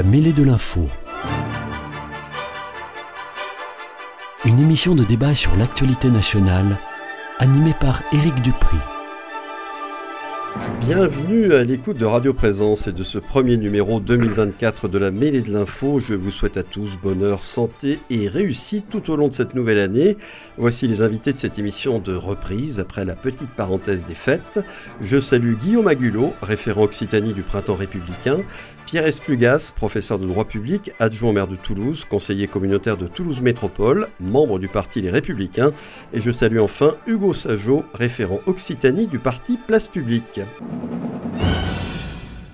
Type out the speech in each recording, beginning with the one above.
La mêlée de l'info. Une émission de débat sur l'actualité nationale, animée par Éric Dupri. Bienvenue à l'écoute de Radio Présence et de ce premier numéro 2024 de la mêlée de l'info. Je vous souhaite à tous bonheur, santé et réussite tout au long de cette nouvelle année. Voici les invités de cette émission de reprise après la petite parenthèse des fêtes. Je salue Guillaume Agulot, référent Occitanie du Printemps républicain, Pierre Esplugas, professeur de droit public, adjoint au maire de Toulouse, conseiller communautaire de Toulouse Métropole, membre du parti Les Républicains, et je salue enfin Hugo Sajot, référent Occitanie du parti Place Publique.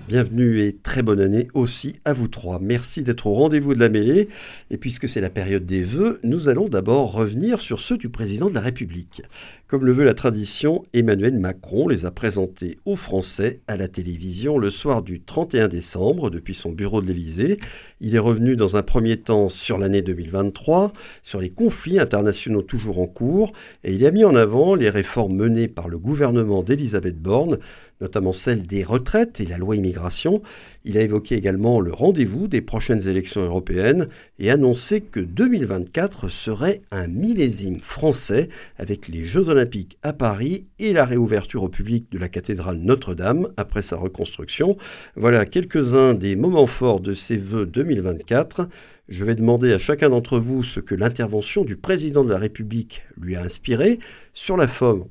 Bienvenue et très bonne année aussi à vous trois. Merci d'être au rendez-vous de la mêlée. Et puisque c'est la période des vœux, nous allons d'abord revenir sur ceux du président de la République. Comme le veut la tradition, Emmanuel Macron les a présentés aux Français à la télévision le soir du 31 décembre depuis son bureau de l'Élysée. Il est revenu dans un premier temps sur l'année 2023, sur les conflits internationaux toujours en cours, et il a mis en avant les réformes menées par le gouvernement d'Elisabeth Borne notamment celle des retraites et la loi immigration. Il a évoqué également le rendez-vous des prochaines élections européennes et annoncé que 2024 serait un millésime français avec les Jeux olympiques à Paris et la réouverture au public de la cathédrale Notre-Dame après sa reconstruction. Voilà quelques-uns des moments forts de ces vœux 2024. Je vais demander à chacun d'entre vous ce que l'intervention du président de la République lui a inspiré sur la forme,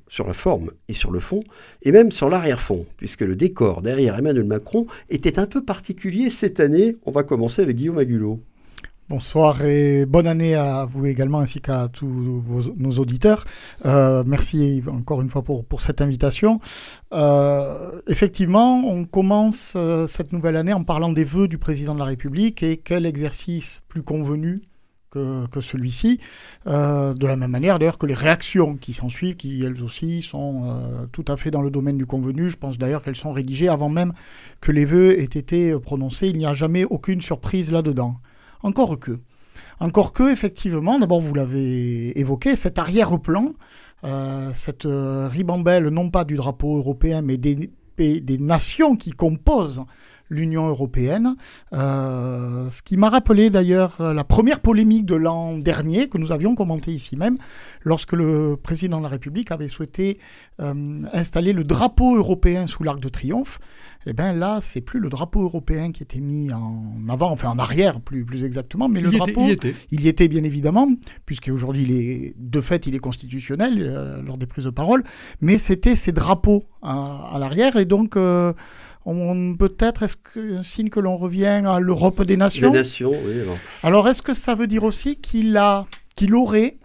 et sur le fond, et même sur l'arrière-fond, puisque le décor derrière Emmanuel Macron était un peu particulier cette année. On va commencer avec Guillaume Agulot. Bonsoir et bonne année à vous également ainsi qu'à tous nos auditeurs. Euh, merci encore une fois pour, cette invitation. Euh, effectivement, on commence euh, cette nouvelle année en parlant des vœux du président de la République et quel exercice plus convenu que, celui-ci. De la même manière d'ailleurs que les réactions qui s'ensuivent, qui elles aussi sont tout à fait dans le domaine du convenu. Je pense d'ailleurs qu'elles sont rédigées avant même que les vœux aient été prononcés. Il n'y a jamais aucune surprise là-dedans. Encore que. Effectivement, d'abord vous l'avez évoqué, cet arrière-plan, euh, cette euh, ribambelle non pas du drapeau européen, mais des nations qui composent l'Union européenne. Euh, ce qui m'a rappelé d'ailleurs la première polémique de l'an dernier que nous avions commenté ici même, lorsque le président de la République avait souhaité euh, installer le drapeau européen sous l'Arc de Triomphe. Et eh bien là, c'est plus le drapeau européen qui était mis en avant, enfin en arrière plus, plus exactement, mais le drapeau, il, y était. il y était bien évidemment, puisqu'aujourd'hui, il est, de fait, il est constitutionnel euh, lors des prises de parole, mais c'était ces drapeaux à, à l'arrière, et donc euh, on, peut-être, est-ce que un signe que l'on revient à l'Europe des nations? Les nations, oui. Alors, alors est-ce que ça veut dire aussi qu'il a, qu'il aurait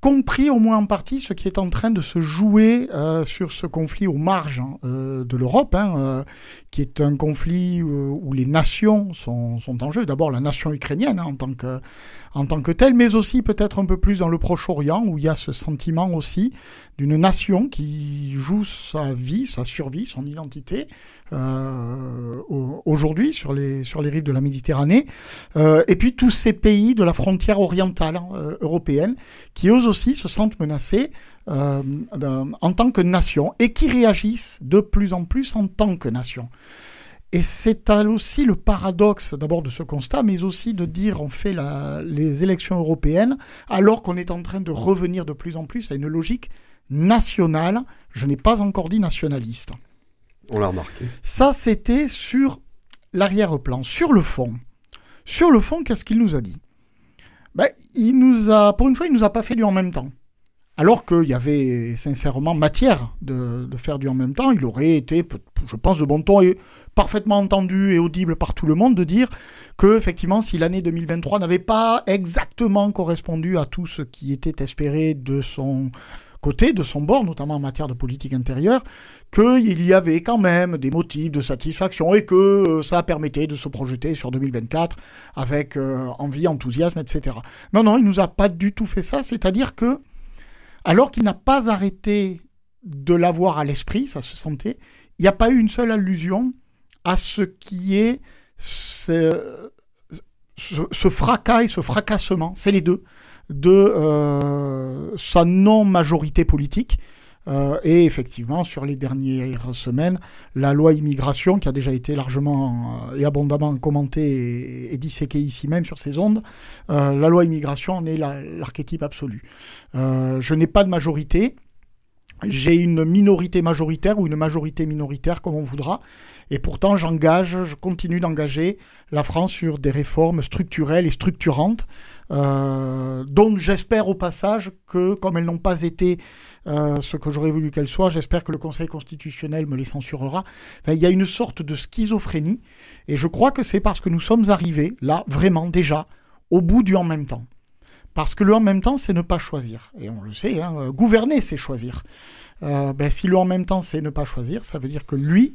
compris au moins en partie ce qui est en train de se jouer euh, sur ce conflit aux marges hein, euh, de l'Europe, hein, euh, qui est un conflit où les nations sont, en jeu. D'abord la nation ukrainienne hein, en, tant que, en tant que telle, mais aussi peut-être un peu plus dans le Proche-Orient, où il y a ce sentiment aussi d'une nation qui joue sa vie, sa survie, son identité euh, aujourd'hui sur les, sur les rives de la Méditerranée. Euh, et puis tous ces pays de la frontière orientale hein, euh, européenne qui eux aussi se sentent menacés en tant que nation et qui réagissent de plus en plus en tant que nation. Et c'est aussi le paradoxe d'abord de ce constat, mais aussi de dire on fait la, les élections européennes alors qu'on est en train de revenir de plus en plus à une logique nationale, je n'ai pas encore dit nationaliste. On l'a remarqué. Ça, c'était sur l'arrière-plan. Sur le fond, sur le fond, qu'est-ce qu'il nous a dit? Ben, il nous a, Pour une fois, il ne nous a pas fait du en même temps. Alors qu'il y avait sincèrement matière de, faire du en même temps, il aurait été, je pense, de bon ton et parfaitement entendu et audible par tout le monde de dire que, effectivement, si l'année 2023 n'avait pas exactement correspondu à tout ce qui était espéré de son côté, de son bord, notamment en matière de politique intérieure, qu'il y avait quand même des motifs de satisfaction et que euh, ça permettait de se projeter sur 2024 avec euh, envie, enthousiasme, etc. Non, non, il nous a pas du tout fait ça, c'est-à-dire que, alors qu'il n'a pas arrêté de l'avoir à l'esprit, ça se sentait, il n'y a pas eu une seule allusion à ce qui est ce, fracas et ce fracassement, c'est les deux, de euh, sa non-majorité politique. Euh, et effectivement, sur les dernières semaines, la loi immigration, qui a déjà été largement et abondamment commentée et, disséquée ici même sur ces ondes, euh, la loi immigration en est l'archétype absolu. je n'ai pas de majorité, j'ai une minorité majoritaire ou une majorité minoritaire, comme on voudra. Et pourtant, j'engage, je continue d'engager la France sur des réformes structurelles et structurantes. Euh, donc, j'espère au passage que, comme elles n'ont pas été euh, ce que j'aurais voulu qu'elles soient, j'espère que le Conseil constitutionnel me les censurera. il y a une sorte de schizophrénie. Et je crois que c'est parce que nous sommes arrivés, là, vraiment, déjà, au bout du en même temps. Parce que le en même temps, c'est ne pas choisir. Et on le sait, hein, euh, gouverner, c'est choisir. Euh, ben, si le en même temps, c'est ne pas choisir, ça veut dire que lui,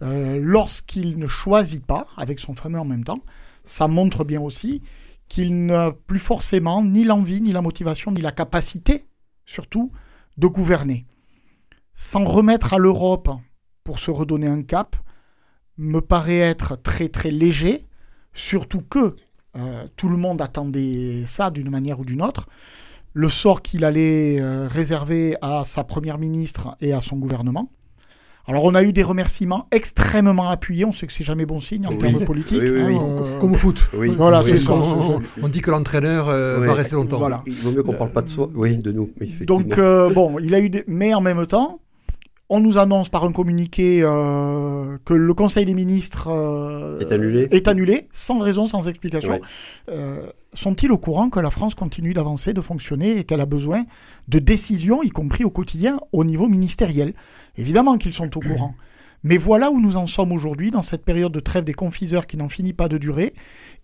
lorsqu'il ne choisit pas, avec son fameux en même temps, ça montre bien aussi qu'il n'a plus forcément ni l'envie, ni la motivation, ni la capacité, surtout, de gouverner. S'en remettre à l'Europe pour se redonner un cap me paraît être très très léger, surtout que euh, tout le monde attendait ça d'une manière ou d'une autre. Le sort qu'il allait euh, réserver à sa première ministre et à son gouvernement. Alors on a eu des remerciements extrêmement appuyés, on sait que c'est jamais bon signe en termes politiques. Hein, Comme au foot. Voilà, c'est On, dit que l'entraîneur euh, va rester longtemps. Voilà. Il vaut mieux qu'on ne parle pas de soi, oui, de nous. Donc bon, il a eu des... mais en même temps, on nous annonce par un communiqué euh, que le Conseil des ministres euh, est, annulé. sans raison, sans explication. Euh, sont-ils au courant que la France continue d'avancer, de fonctionner et qu'elle a besoin de décisions, y compris au quotidien, au niveau ministériel? Évidemment qu'ils sont au courant. Mais voilà où nous en sommes aujourd'hui, dans cette période de trêve des confiseurs qui n'en finit pas de durer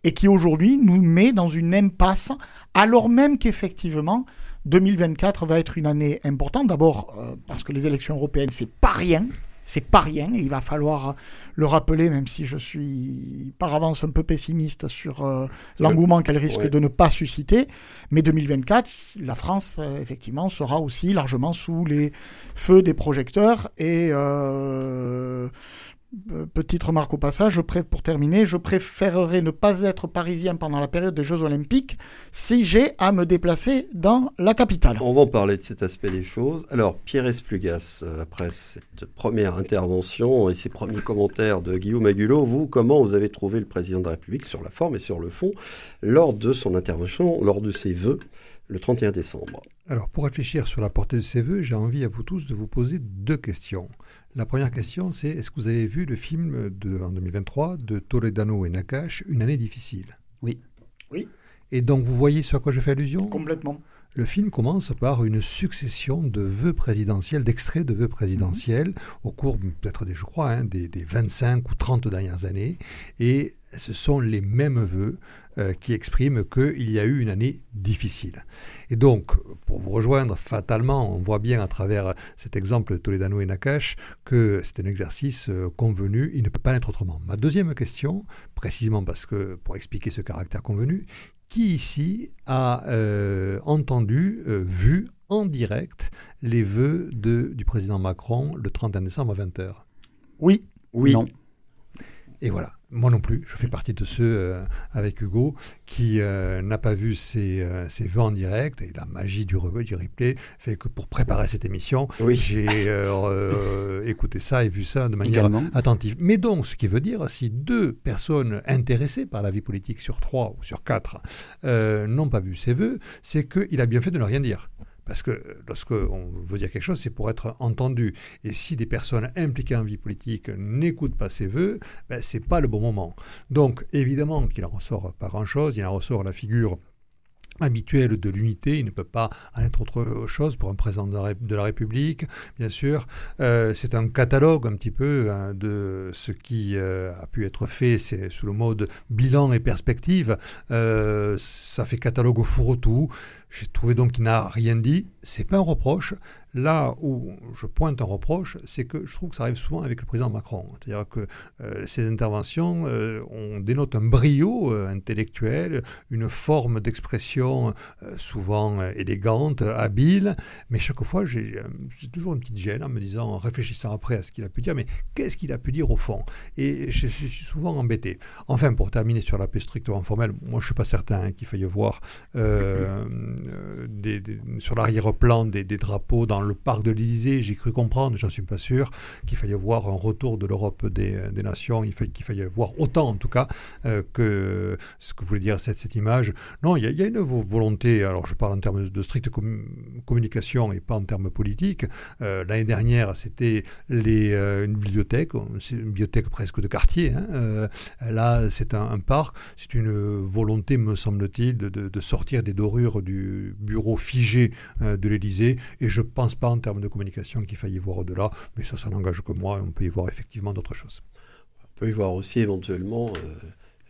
et qui aujourd'hui nous met dans une impasse, alors même qu'effectivement, 2024 va être une année importante. D'abord euh, parce que les élections européennes, c'est pas rien. C'est pas rien. il va falloir le rappeler, même si je suis par avance un peu pessimiste sur euh, l'engouement qu'elle risque de ne pas susciter. Mais 2024, la France, euh, effectivement, sera aussi largement sous les feux des projecteurs. Et petite remarque au passage, pour terminer, je préférerais ne pas être parisien pendant la période des Jeux Olympiques si j'ai à me déplacer dans la capitale. On va en parler de cet aspect des choses. Alors, Pierre Esplugas, euh, après cette première intervention et ces premiers commentaires de Guillaume Agulot, vous, comment vous avez trouvé le président de la République sur la forme et sur le fond lors de son intervention, lors de ses vœux le 31 décembre Alors, pour réfléchir sur la portée de ses vœux, j'ai envie à vous tous de vous poser deux questions. La première question, c'est est-ce que vous avez vu le film de, en 2023 de Toledano et Nakash, Une année difficile? Oui. Oui. Et donc, vous voyez sur quoi je fais allusion? Complètement. le film commence par une succession de vœux présidentiels, d'extraits de vœux présidentiels au cours peut-être des, je crois, hein, des, des 25 ou 30 dernières années. Et ce sont les mêmes vœux euh, qui expriment qu'il y a eu une année difficile. Et donc, pour vous rejoindre, fatalement, on voit bien à travers cet exemple Toledano et Nakash que c'est un exercice euh, convenu, il ne peut pas être autrement. Ma deuxième question, précisément parce que, pour expliquer ce caractère convenu, qui ici a euh, entendu, vu en direct les vœux de, du président Macron le 31 décembre à 20h Oui. Oui. Non. Et voilà. Moi non plus, je fais partie de ceux euh, avec Hugo qui euh, n'a pas vu ses, euh, vœux en direct et la magie du, du replay fait que pour préparer cette émission, j'ai écouté ça et vu ça de manière attentive. Mais donc, ce qui veut dire, si deux personnes intéressées par la vie politique sur trois ou sur quatre n'ont pas vu ses vœux, c'est qu'il a bien fait de ne rien dire. Parce que lorsqu'on veut dire quelque chose, c'est pour être entendu. Et si des personnes impliquées en vie politique n'écoutent pas ses voeux, ben, ce n'est pas le bon moment. Donc, évidemment qu'il en ressort pas grand-chose. Il en ressort la figure habituelle de l'unité, il ne peut pas en être autre chose pour un président de la, République, bien sûr. Euh, c'est un catalogue un petit peu hein, de ce qui euh, a pu être fait c'est sous le mode bilan et perspective. Euh, ça fait catalogue au fourre-tout. J'ai trouvé donc qu'il n'a rien dit. C'est pas un reproche. Là où je pointe un reproche, c'est que je trouve que ça arrive souvent avec le président Macron. C'est-à-dire que euh, ces interventions, euh, on dénote un brio euh, intellectuel, une forme d'expression souvent élégante, habile, mais chaque fois, j'ai toujours une petite gêne en me disant, en réfléchissant après à ce qu'il a pu dire, mais qu'est-ce qu'il a pu dire au fond? Et je suis souvent embêté. Enfin, pour terminer sur la paix strictement formelle, moi je ne suis pas certain hein, qu'il faille voir des, sur l'arrière-plan des, drapeaux dans le parc de l'Élysée, j'ai cru comprendre, j'en suis pas sûr, qu'il fallait voir un retour de l'Europe des, nations, il fallait, qu'il fallait voir autant en tout cas euh, que ce que voulait dire cette, image. Non, il y, a une volonté, alors je parle en termes de stricte communication et pas en termes politiques. Euh, l'année dernière, c'était euh, une bibliothèque, une bibliothèque presque de quartier. Hein. là, c'est un, parc, c'est une volonté, me semble-t-il, de, sortir des dorures du bureau figé de l'Élysée et je pense pas en termes de communication qu'il faille y voir au-delà, mais ça, ça n'engage que moi, on peut y voir effectivement d'autres choses. On peut y voir aussi éventuellement euh,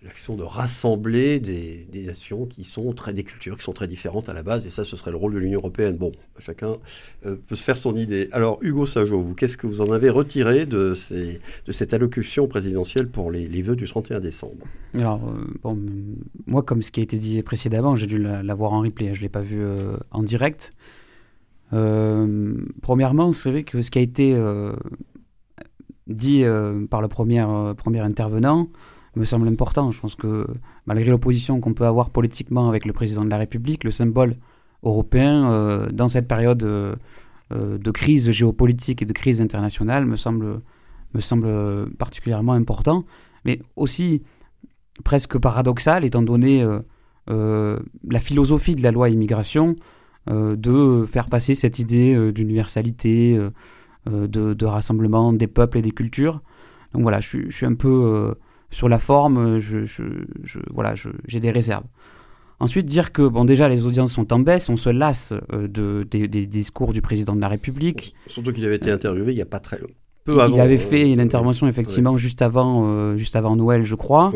l'action de rassembler des, nations qui sont très, des cultures qui sont très différentes à la base, et ça, ce serait le rôle de l'Union européenne. Bon, chacun euh, peut se faire son idée. Alors, Hugo Sajo, vous, qu'est-ce que vous en avez retiré de, ces, de cette allocution présidentielle pour les, les vœux du 31 décembre? Alors, euh, bon, moi, comme ce qui a été dit précédemment, j'ai dû la, voir en replay, je ne l'ai pas vu en direct. Euh, premièrement, c'est vrai que ce qui a été euh, dit euh, par le premier intervenant me semble important. Je pense que malgré l'opposition qu'on peut avoir politiquement avec le président de la République, le symbole européen dans cette période de crise géopolitique et de crise internationale me semble, me semble particulièrement important, mais aussi presque paradoxal étant donné la philosophie de la loi immigration euh, de faire passer cette idée euh, d'universalité, euh, de, rassemblement des peuples et des cultures. Donc voilà, je, suis un peu sur la forme, je, voilà, j'ai des réserves. Ensuite, dire que bon, déjà les audiences sont en baisse, on se lasse de, des, discours du président de la République. Surtout qu'il avait été interviewé il n'y a pas très longtemps. il avait fait une intervention effectivement juste, avant, juste avant Noël, je crois.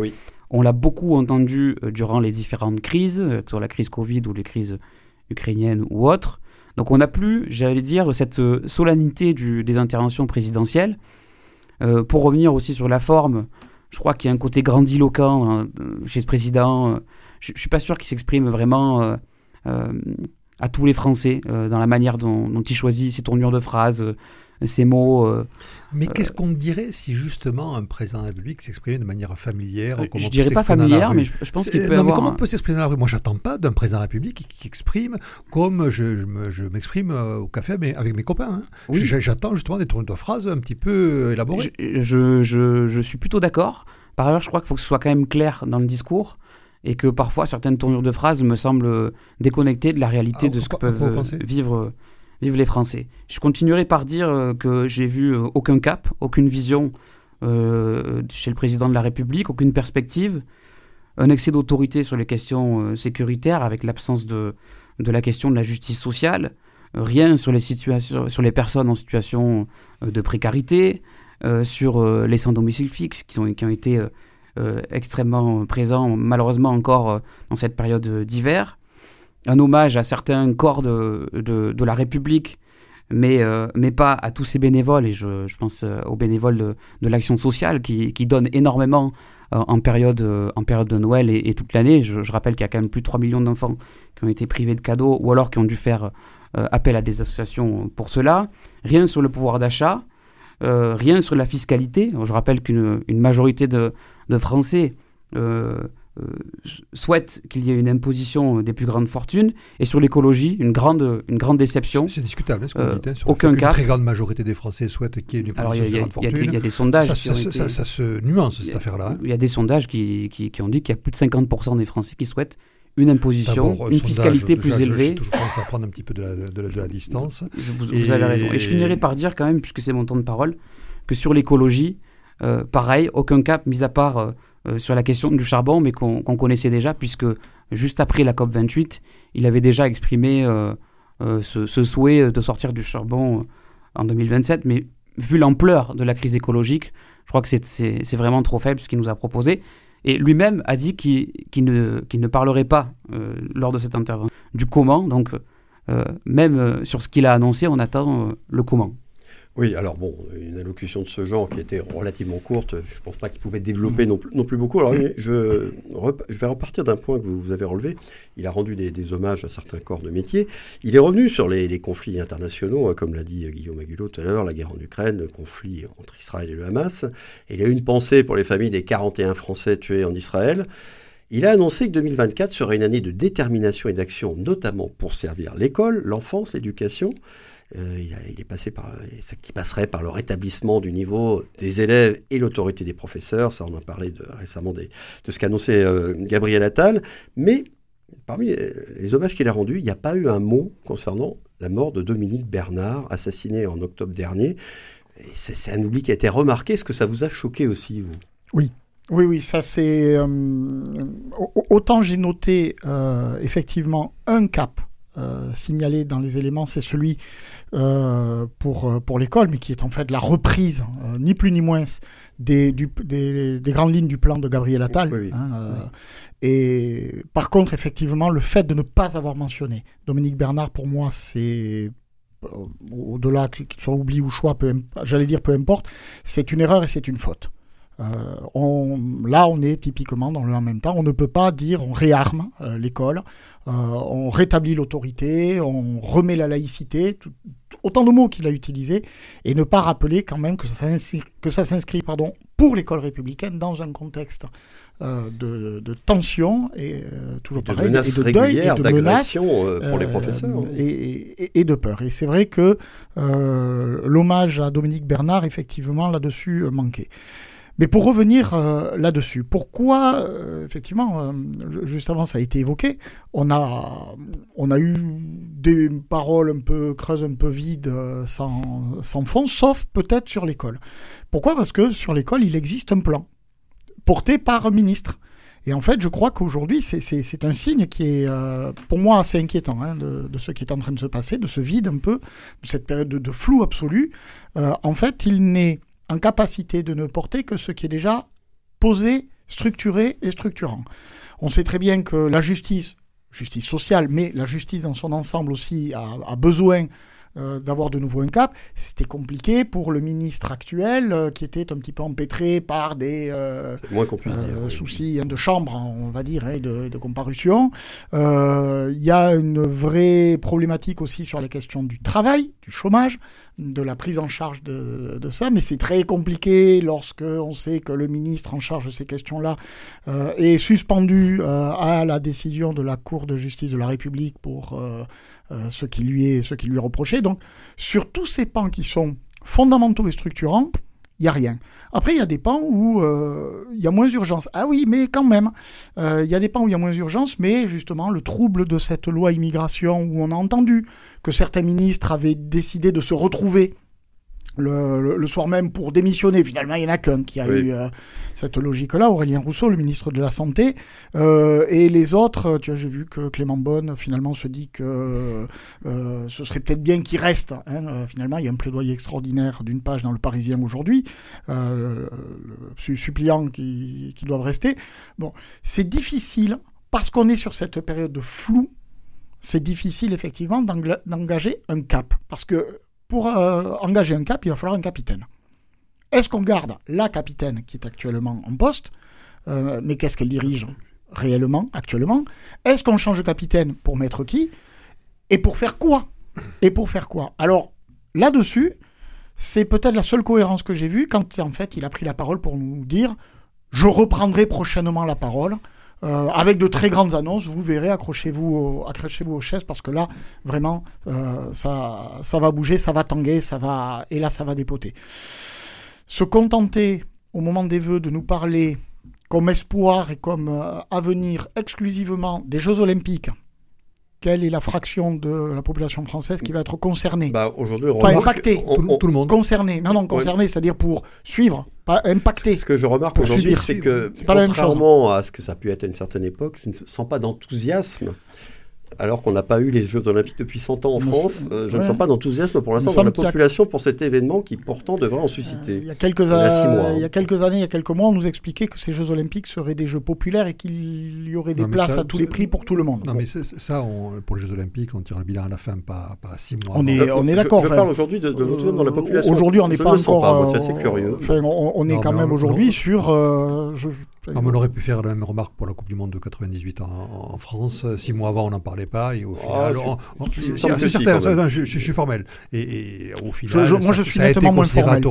On l'a beaucoup entendu durant les différentes crises, sur la crise Covid ou les crises ukrainienne ou autre. Donc on n'a plus, j'allais dire, cette euh, solennité du, des interventions présidentielles. Euh, pour revenir aussi sur la forme, je crois qu'il y a un côté grandiloquent hein, chez ce président. Je ne suis pas sûr qu'il s'exprime vraiment euh, à tous les Français dans la manière dont, dont, il choisit ses tournures de phrases, ces mots. Euh, mais euh, qu'est-ce qu'on dirait si justement un président de la République s'exprimait de manière familière euh, Je dirais pas familière, mais je, pense qu'il peut non, mais comment on peut s'exprimer dans la rue? Moi, j'attends pas d'un président de la République qui, exprime comme je, je m'exprime au café mais avec mes copains. Hein. J'attends justement des tours de phrases un petit peu élaborées. Je, je suis plutôt d'accord. Par ailleurs, je crois qu'il faut que ce soit quand même clair dans le discours et que parfois certaines tournures de phrases me semblent déconnectées de la réalité de ce que peuvent vivre Vive les Français. Je continuerai par dire euh, que j'ai vu euh, aucun cap, aucune vision euh, chez le président de la République, aucune perspective, un excès d'autorité sur les questions sécuritaires avec l'absence de, la question de la justice sociale, rien sur les, personnes en situation de précarité, sur les sans domicile fixe qui ont été extrêmement présents malheureusement encore dans cette période d'hiver. Un hommage à certains corps de, la République mais, mais pas à tous ces bénévoles, et je, pense aux bénévoles de, l'action sociale qui, qui, donnent énormément en, période, en période de Noël et, toute l'année. Je, rappelle qu'il y a quand même plus de 3 millions d'enfants qui ont été privés de cadeaux ou alors qui ont dû faire euh, appel à des associations pour cela. Rien sur le pouvoir d'achat, euh, rien sur la fiscalité. Je rappelle qu'une majorité de, Français euh, euh, souhaite qu'il y ait une imposition des plus grandes fortunes. Et sur l'écologie, une grande, une grande déception. C'est discutable, hein, ce qu'on dit. Hein, aucun cas. Une très grande majorité des Français souhaitent qu'il y ait une imposition des grandes fortunes. Il y, a des sondages. Ça, ça, ça, se nuance, cette affaire-là. Il y a des sondages qui, qui, qui ont dit qu'il y a plus de 50% des Français qui souhaitent une imposition, une fiscalité plus élevée. Je, commence à prendre un petit peu de la, de la, distance. vous, avez raison. Et je finirai par dire quand même, puisque c'est mon temps de parole, que sur l'écologie, euh, pareil, aucun cap, mis à part euh, euh, sur la question du charbon, mais qu'on connaissait déjà, puisque juste après la COP28, il avait déjà exprimé ce, souhait de sortir du charbon en 2027. Mais vu l'ampleur de la crise écologique, je crois que c'est vraiment trop faible ce qu'il nous a proposé. Et lui-même a dit qu'il ne, ne, parlerait pas lors de cette intervention du comment. Donc, même sur ce qu'il a annoncé, on attend le comment. Oui, alors bon, une allocution de ce genre qui était relativement courte, je ne pense pas qu'il pouvait développer non, plus beaucoup. Alors je, je vais repartir d'un point que vous, avez relevé. Il a rendu des, hommages à certains corps de métier. Il est revenu sur les, conflits internationaux, hein, comme l'a dit Guillaume Agulot tout à l'heure, la guerre en Ukraine, le conflit entre Israël et le Hamas. Et il a eu une pensée pour les familles des 41 Français tués en Israël. Il a annoncé que 2024 serait une année de détermination et d'action, notamment pour servir l'école, l'enfance, l'éducation. Euh, il, est passé par, qui passerait par le rétablissement du niveau des élèves et l'autorité des professeurs. Ça, on a parlé de, récemment de ce qu'annonçait euh, Gabriel Attal. Mais parmi les, hommages qu'il a rendus, il n'y a pas eu un mot concernant la mort de Dominique Bernard, assassiné en octobre dernier. C'est un oubli qui a été remarqué. Est-ce que ça vous a choqué aussi, vous? Oui, oui, oui, ça c'est. Euh, autant j'ai noté effectivement un cap signalé dans les éléments, c'est celui euh, pour, euh, pour l'école, mais qui est en fait la reprise, euh, ni plus ni moins, des, des, des, grandes lignes du plan de Gabriel Attal. Hein, et par contre, effectivement, le fait de ne pas avoir mentionné Dominique Bernard, pour moi, c'est au-delà qu'il soit oublié ou choix, j'allais dire peu importe, c'est une erreur et c'est une faute. Euh, on, là, on est typiquement dans le en même temps. On ne peut pas dire on réarme euh, l'école, euh, on rétablit l'autorité, on remet la laïcité, autant de mots qu'il a utilisés, et ne pas rappeler quand même que ça s'inscrit, pardon, pour l'école républicaine dans un contexte de, de, tension et toujours de pareil, et de deuil et de menaces pour les professeurs et, et, de peur. Et c'est vrai que l'hommage à Dominique Bernard, effectivement, là-dessus manquait. Mais pour revenir euh, là-dessus, pourquoi, euh, effectivement, euh, juste avant ça a été évoqué, on a, on a eu des paroles un peu creuses, un peu vides, sans, sans fond, sauf peut-être sur l'école. Pourquoi? Parce que sur l'école, il existe un plan porté par un ministre. Et en fait, je crois qu'aujourd'hui, c'est un signe qui est, pour moi, assez inquiétant hein, de, de, ce qui est en train de se passer, de ce vide un peu, de cette période de, de flou absolu. en fait, il n'est en capacité de ne porter que ce qui est déjà posé, structuré et structurant. On sait très bien que la justice, justice sociale, mais la justice dans son ensemble aussi a, besoin euh, d'avoir de nouveau un cap. C'était compliqué pour le ministre actuel euh, qui était un petit peu empêtré par des euh, soucis de chambre, hein, on va dire, de, de comparution. Il y a une vraie problématique aussi sur la question du travail, du chômage de la prise en charge de, ça, mais c'est très compliqué lorsque on sait que le ministre en charge de ces questions-là euh, est suspendu euh, à la décision de la Cour de justice de la République pour euh, qui lui est, ce qui lui est reproché. Donc, sur tous ces pans qui sont fondamentaux et structurants, il n'y a rien. Après, il y a des pans où il y a moins d'urgence. Ah oui, mais quand même, il y a des pans où il y a moins d'urgence, mais justement, le trouble de cette loi immigration où on a entendu que certains ministres avaient décidé de se retrouver le, soir même pour démissionner. Finalement, il n'y en a qu'un qui a eu euh, cette logique-là, Aurélien Rousseau, le ministre de la Santé. Euh, et les autres, tu vois, j'ai vu que Clément Bonne, finalement, se dit que euh, ce serait peut-être bien qu'il reste. Hein. Finalement, il y a un plaidoyer extraordinaire d'une page dans le Parisien aujourd'hui, suppliant qui, qui doivent rester. Bon, c'est difficile, parce qu'on est sur cette période de flou, c'est difficile effectivement d'engager un cap. Parce que pour euh, engager un cap, il va falloir un capitaine. Est-ce qu'on garde la capitaine qui est actuellement en poste, euh, mais qu'est-ce qu'elle dirige réellement, actuellement? Est-ce qu'on change de capitaine pour mettre qui? Et pour faire quoi? Et pour faire quoi? Alors, là-dessus, c'est peut-être la seule cohérence que j'ai vue quand, en fait, il a pris la parole pour nous dire « Je reprendrai prochainement la parole ». Euh, avec de très grandes annonces. Vous verrez, accrochez-vous accrochez-vous aux chaises parce que là, vraiment, euh, ça, ça va bouger, ça va tanguer, ça va, et là, ça va dépoter. Se contenter, au moment des vœux, de nous parler comme espoir et comme euh, avenir exclusivement des Jeux Olympiques quelle est la fraction de la population française qui va être concernée? Bah, Aujourd'hui, pas impactée, tout, le monde. Concernée, non, non, concernée, c'est-à-dire pour suivre, pas impacté. Ce que je remarque aujourd'hui, c'est que, contrairement à ce que ça a pu être à une certaine époque, je ne sens pas d'enthousiasme alors qu'on n'a pas eu les Jeux Olympiques depuis 100 ans en France. Euh, je ne sens pas d'enthousiasme pour l'instant dans la population pour cet événement qui pourtant devrait en susciter. il, y a quelques il, hein. il y a quelques années, il y a quelques mois, on nous expliquait que ces Jeux Olympiques seraient des Jeux populaires et qu'il y aurait des places à tous les prix pour tout le monde. Non, mais ça, pour les Jeux Olympiques, on tire le bilan à la fin, pas, pas six mois. On est, on est d'accord. Je, parle aujourd'hui de, de dans la population. Aujourd'hui, on n'est pas encore. C'est assez curieux. on, est quand même aujourd'hui sur. Euh, ah, on aurait pu faire la même remarque pour la Coupe du Monde de 98 en, France. Six mois avant, on n'en parlait pas. Et au final, c'est certain, je, suis formel. Et, au final, moi, je suis nettement moins formel.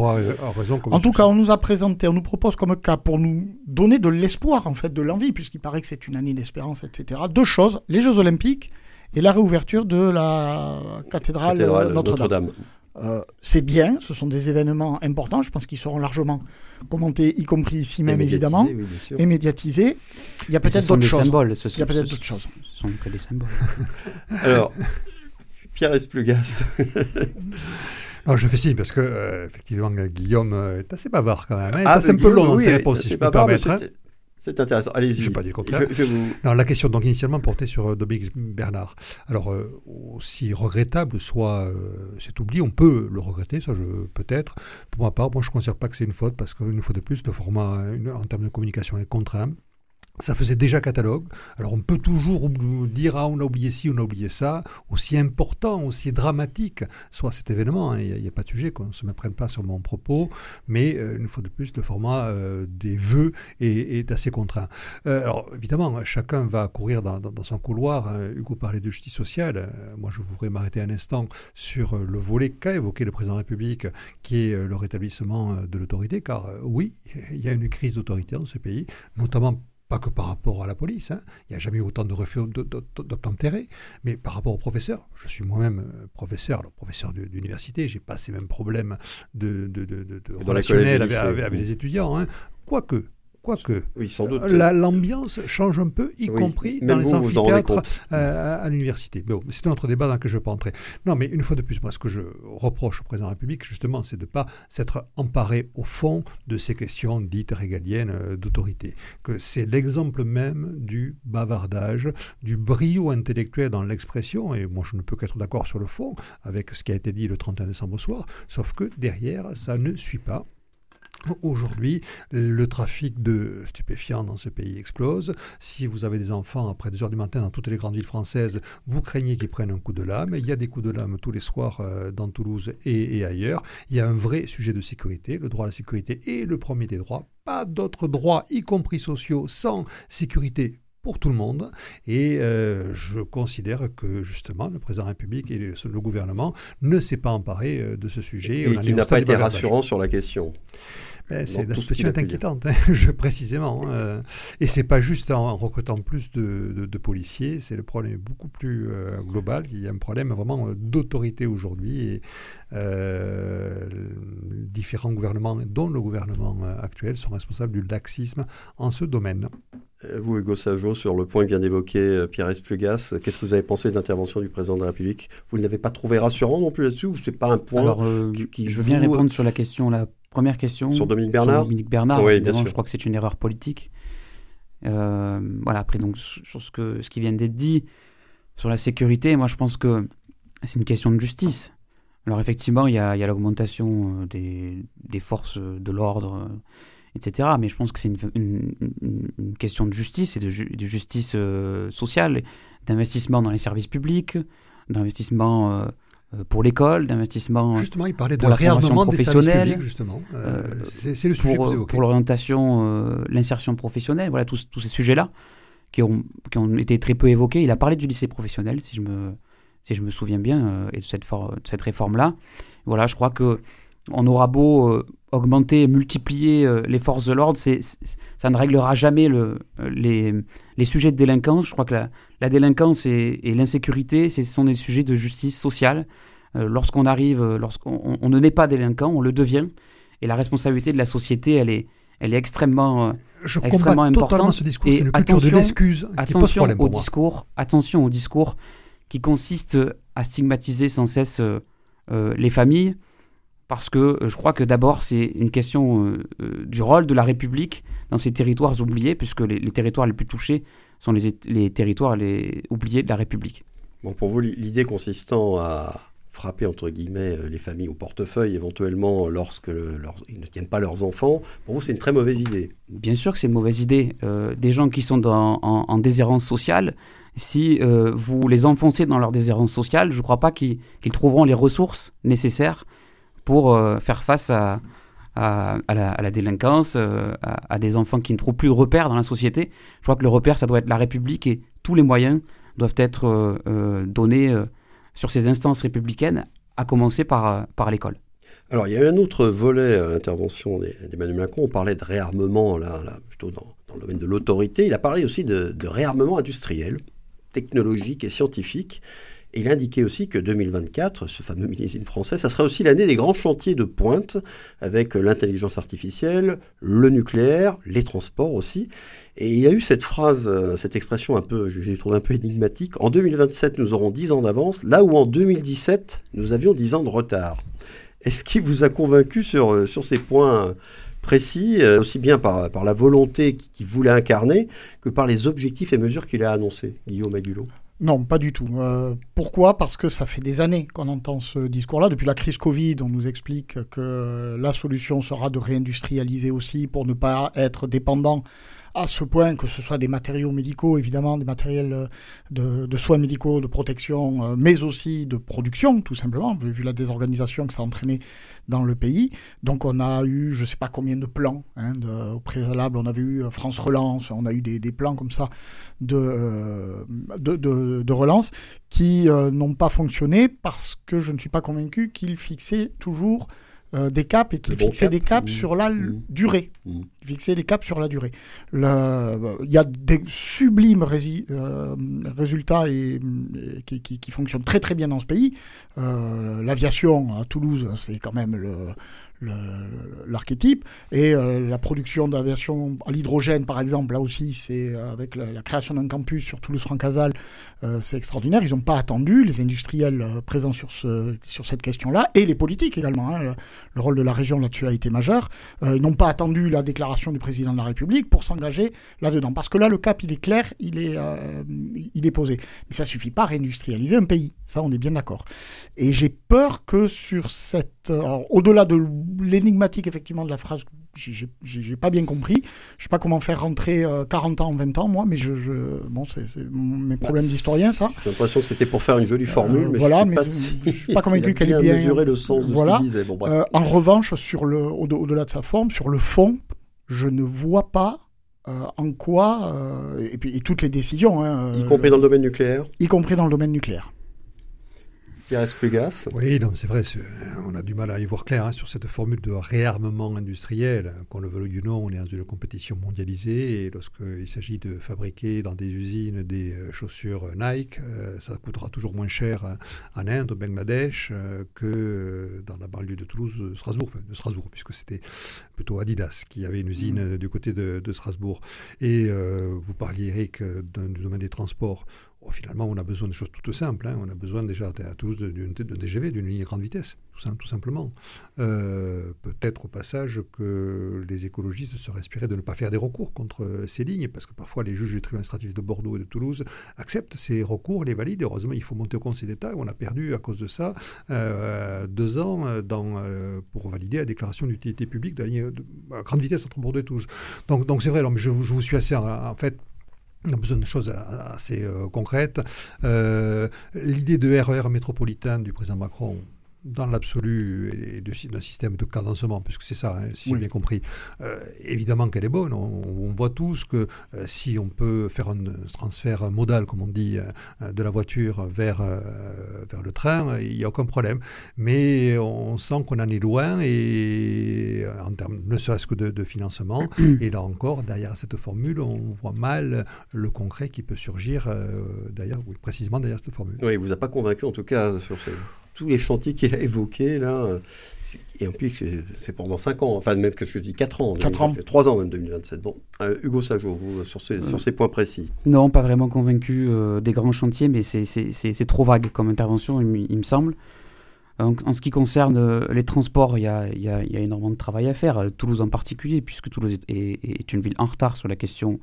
en tout cas, on nous a présenté, on nous propose comme cas pour nous donner de l'espoir, en fait, de l'envie, puisqu'il paraît que c'est une année d'espérance, etc. Deux choses les Jeux Olympiques et la réouverture de la cathédrale, Notre-Dame. Euh, c'est bien, ce sont des événements importants, je pense qu'ils seront largement commentés, y compris ici même évidemment, et médiatisés. Il y a peut-être d'autres choses. Symboles, ce, Il y a peut-être d'autres choses. Ce sont que des symboles. Alors, Pierre Esplugas. Non, je fais signe parce que, euh, effectivement, Guillaume est assez bavard quand même. Hein. Ah, c'est un peu long dans ses réponses, si je peux me permettre. C'est intéressant. Allez-y. Je n'ai pas dit le contraire. la question, donc, initialement portait sur euh, Dominique Bernard. Alors, euh, aussi regrettable soit euh, cet oubli, on peut le regretter, ça, je peut-être. Pour ma part, moi, je ne considère pas que c'est une faute, parce qu'une fois de plus, le format, en termes de communication, est contraint. Ça faisait déjà catalogue. Alors on peut toujours dire ah on a oublié ci, on a oublié ça. Aussi important, aussi dramatique soit cet événement. Hein. Il n'y a, pas de sujet qu'on ne se méprenne pas sur mon propos. Mais euh, une fois de plus, le format euh, des vœux est, assez contraint. Euh, alors évidemment, chacun va courir dans, son couloir. Hein. Hugo parlait de justice sociale. moi, je voudrais m'arrêter un instant sur le volet qu'a évoqué le président de la République, qui est le rétablissement de l'autorité. Car oui, il y a une crise d'autorité dans ce pays, notamment pas que par rapport à la police, hein. il n'y a jamais eu autant de refus d'obtempérer, mais par rapport aux professeurs. Je suis moi-même euh, professeur, professeur d'université, j'ai pas ces mêmes problèmes de, de, de, relationnel avec, les étudiants. Hein. Quoique, Quoique, oui, sans doute. l'ambiance change un peu, y compris dans les amphithéâtres euh, à, l'université. Bon, c'est un autre débat dans lequel je ne vais pas entrer. Non, mais une fois de plus, moi, ce que je reproche au président de la République, justement, c'est de ne pas s'être emparé au fond de ces questions dites régaliennes euh, d'autorité. Que c'est l'exemple même du bavardage, du brio intellectuel dans l'expression, et moi, je ne peux qu'être d'accord sur le fond avec ce qui a été dit le 31 décembre au soir, sauf que derrière, ça ne suit pas. Aujourd'hui, le trafic de stupéfiants dans ce pays explose. Si vous avez des enfants après 2 heures du matin dans toutes les grandes villes françaises, vous craignez qu'ils prennent un coup de lame. Il y a des coups de lame tous les soirs euh, dans Toulouse et, ailleurs. Il y a un vrai sujet de sécurité. Le droit à la sécurité est le premier des droits. Pas d'autres droits, y compris sociaux, sans sécurité pour tout le monde. Et euh, je considère que justement le président de la République et le, gouvernement ne s'est pas emparé euh, de ce sujet. Et qui n'a pas été rassurant sur la question. Ben, c'est la situation est inquiétante, hein, précisément. Euh, et c'est pas juste en, recrutant plus de, policiers, c'est le problème beaucoup plus euh, global. Il y a un problème vraiment euh, d'autorité aujourd'hui et différents gouvernements, dont le gouvernement actuel, sont responsables du laxisme en ce domaine. Euh, vous, Hugo Sajo, sur le point que vient d'évoquer euh, Pierre Esplugas, qu'est-ce que vous avez pensé de l'intervention du président de la République? Vous ne l'avez pas trouvé rassurant non plus là-dessus ou c'est pas un point Alors, qui, Je veux bien répondre sur la question, la première question. Sur Dominique Bernard Dominique Bernard, oui, évidemment, je crois que c'est une erreur politique. voilà, après, donc, sur ce, que, ce qui vient d'être dit, sur la sécurité, moi, je pense que c'est une question de justice. Alors, effectivement, il y a, l'augmentation des, des, forces de l'ordre etc. Mais je pense que c'est une, question de justice et de, justice euh, sociale, d'investissement dans les services publics, d'investissement euh, euh, pour l'école, d'investissement justement, il parlait de réarmement professionnelle, des justement. c'est le sujet pour, pour l'orientation, l'insertion professionnelle, voilà tous, tous ces sujets-là qui ont, qui ont été très peu évoqués. Il a parlé du lycée professionnel, si je me, si je me souviens bien, et de cette, de cette réforme-là. Voilà, je crois que on aura beau augmenter, multiplier euh, les forces de l'ordre, ça ne réglera jamais le, euh, les, les, sujets de délinquance. Je crois que la, délinquance et, l'insécurité, ce sont des sujets de justice sociale. Euh, lorsqu'on arrive, lorsqu'on on ne naît pas délinquant, on le devient. Et la responsabilité de la société, elle est, elle est extrêmement, Je extrêmement importante. ce discours, c'est une culture de l'excuse attention au discours, attention au discours qui consiste à stigmatiser sans cesse les familles, parce que euh, je crois que d'abord c'est une question euh, euh, du rôle de la République dans ces territoires oubliés, puisque les, territoires les plus touchés sont les, les, territoires les oubliés de la République. Bon, pour vous, l'idée consistant à frapper entre guillemets les familles au portefeuille éventuellement lorsque ne tiennent pas leurs enfants, pour vous c'est une très mauvaise idée. Bien sûr que c'est une mauvaise idée. des gens qui sont dans, en, en, déshérence sociale, si vous les enfoncez dans leur déshérence sociale, je ne crois pas qu'ils trouveront les ressources nécessaires pour euh, faire face à, à, la, délinquance, euh, à, des enfants qui ne trouvent plus de repères dans la société. Je crois que le repère, ça doit être la République et tous les moyens doivent être euh, donnés sur ces instances républicaines, à commencer par, l'école. Alors, il y a un autre volet à l'intervention d'Emmanuel Macron. On parlait de réarmement, là, plutôt dans, le domaine de l'autorité. Il a parlé aussi de réarmement industriel, technologique et scientifique. Il indiquait aussi que 2024, ce fameux millésime français, ça sera aussi l'année des grands chantiers de pointe avec l'intelligence artificielle, le nucléaire, les transports aussi. Et il a eu cette phrase, euh, cette expression un peu, je l'ai trouvé un peu énigmatique. En 2027, nous aurons 10 ans d'avance, là où en 2017, nous avions 10 ans de retard. Est-ce qu'il vous a convaincu sur, euh, sur ces points précis, euh, aussi bien par, par la volonté qu'il voulait incarner que par les objectifs et mesures qu'il a annoncés, Guillaume Aguilot non, pas du tout. Euh, pourquoi? Parce que ça fait des années qu'on entend ce discours-là. Depuis la crise Covid, on nous explique que la solution sera de réindustrialiser aussi pour ne pas être dépendant à ce point que ce soit des matériaux médicaux, évidemment, des matériels euh, de, soins médicaux, de protection, euh, mais aussi de production, tout simplement, vu la désorganisation que ça a entraîné dans le pays. Donc on a eu, je ne sais pas combien de plans hein, au préalable, on avait eu euh, France Relance, on a eu des, plans comme ça de, de, relance qui n'ont pas fonctionné parce que je ne suis pas convaincu qu'ils fixaient toujours euh, des caps et qui fixait des caps mmh. sur la mmh. durée. Mmh. Fixer des caps sur la durée. Il y a des sublimes euh, résultats et, qui, qui, fonctionnent très très bien dans ce pays. Euh, l'aviation à Toulouse, c'est quand même le, l'archétype. Et euh, la production d'aviation à l'hydrogène, par exemple, là aussi, c'est euh, avec la, création d'un campus sur Toulouse-Francazal, euh, c'est extraordinaire. Ils n'ont pas attendu, les industriels présents sur, ce, sur cette question-là, et les politiques également. Hein. Le, rôle de la région là-dessus a été majeur. ils n'ont pas attendu la déclaration du président de la République pour s'engager là-dedans. Parce que là, le cap, il est clair, il est, il est posé. Mais ça suffit pas à réindustrialiser un pays. Ça, on est bien d'accord. Et j'ai peur que sur cette... Au-delà de l'énigmatique effectivement de la phrase, j'ai pas bien compris. Je sais pas comment faire rentrer 40 euh, ans en 20 ans, moi, mais je, bon, c'est mes problèmes bah, d'historien, ça. J'ai l'impression que c'était pour faire une jolie formule, mais voilà, je mais je suis pas convaincu qu'elle ait bien mesuré le sens de voilà. ce disait. Euh, en revanche, sur le, au-delà de sa forme, sur le fond, je ne vois pas euh, en quoi, et puis et toutes les décisions, hein, y compris dans le domaine nucléaire, y compris dans le domaine nucléaire. Oui, c'est vrai, on a du mal à y voir clair hein, sur cette formule de réarmement industriel. Qu'on le veuille ou non, on est dans une compétition mondialisée et lorsqu'il s'agit de fabriquer dans des usines des euh, chaussures Nike, euh, ça coûtera toujours moins cher euh, en Inde, au Bangladesh, que dans la banlieue de Toulouse, de Strasbourg, de Strasbourg, puisque c'était plutôt Adidas qui avait une usine mmh. du côté de, Strasbourg. Et vous parliez, Eric, du domaine des transports. Oh, finalement, on a besoin de choses toutes simples. Hein. On a besoin déjà à Toulouse d'une DGV, d'une ligne grande vitesse, tout, simplement. Euh, peut-être au passage que les écologistes se inspirés de ne pas faire des recours contre euh, ces lignes, parce que parfois les juges du tribunal administratif de Bordeaux et de Toulouse acceptent ces recours, les valident. Heureusement, il faut monter au Conseil d'État. On a perdu à cause de ça euh, deux ans pour valider la déclaration d'utilité publique de la ligne de, grande vitesse entre Bordeaux et Toulouse. Donc, c'est vrai. Je, je, vous suis assez en fait on a besoin de choses assez euh, concrètes. Euh, l'idée de RER e métropolitain du président Macron, dans l'absolu d'un système de cadencement, puisque c'est ça, hein, si j'ai bien compris, euh, évidemment qu'elle est bonne. On, voit tous que euh, si on peut faire un transfert modal, comme on dit, euh, de la voiture vers, vers le train, il n'y a aucun problème. Mais on sent qu'on en est loin, et en termes ne serait-ce que de, financement. et là encore, derrière cette formule, on voit mal le concret qui peut surgir, derrière, oui, précisément derrière cette formule. Oui, il ne vous a pas convaincu en tout cas sur ces tous les chantiers qu'il a évoqués, là, euh, et en plus, c'est pendant 5 ans, enfin même que je dis 4 ans. 4 ans. 3 ans même, 2027. Bon, euh, Hugo Sajo, vous, sur ces, sur ces points précis. Non, pas vraiment convaincu euh, des grands chantiers, mais c'est trop vague comme intervention, il, me semble. En, en, ce qui concerne les transports, il y, a, y a, y a, énormément de travail à faire, Toulouse en particulier, puisque Toulouse est, est, une ville en retard sur la question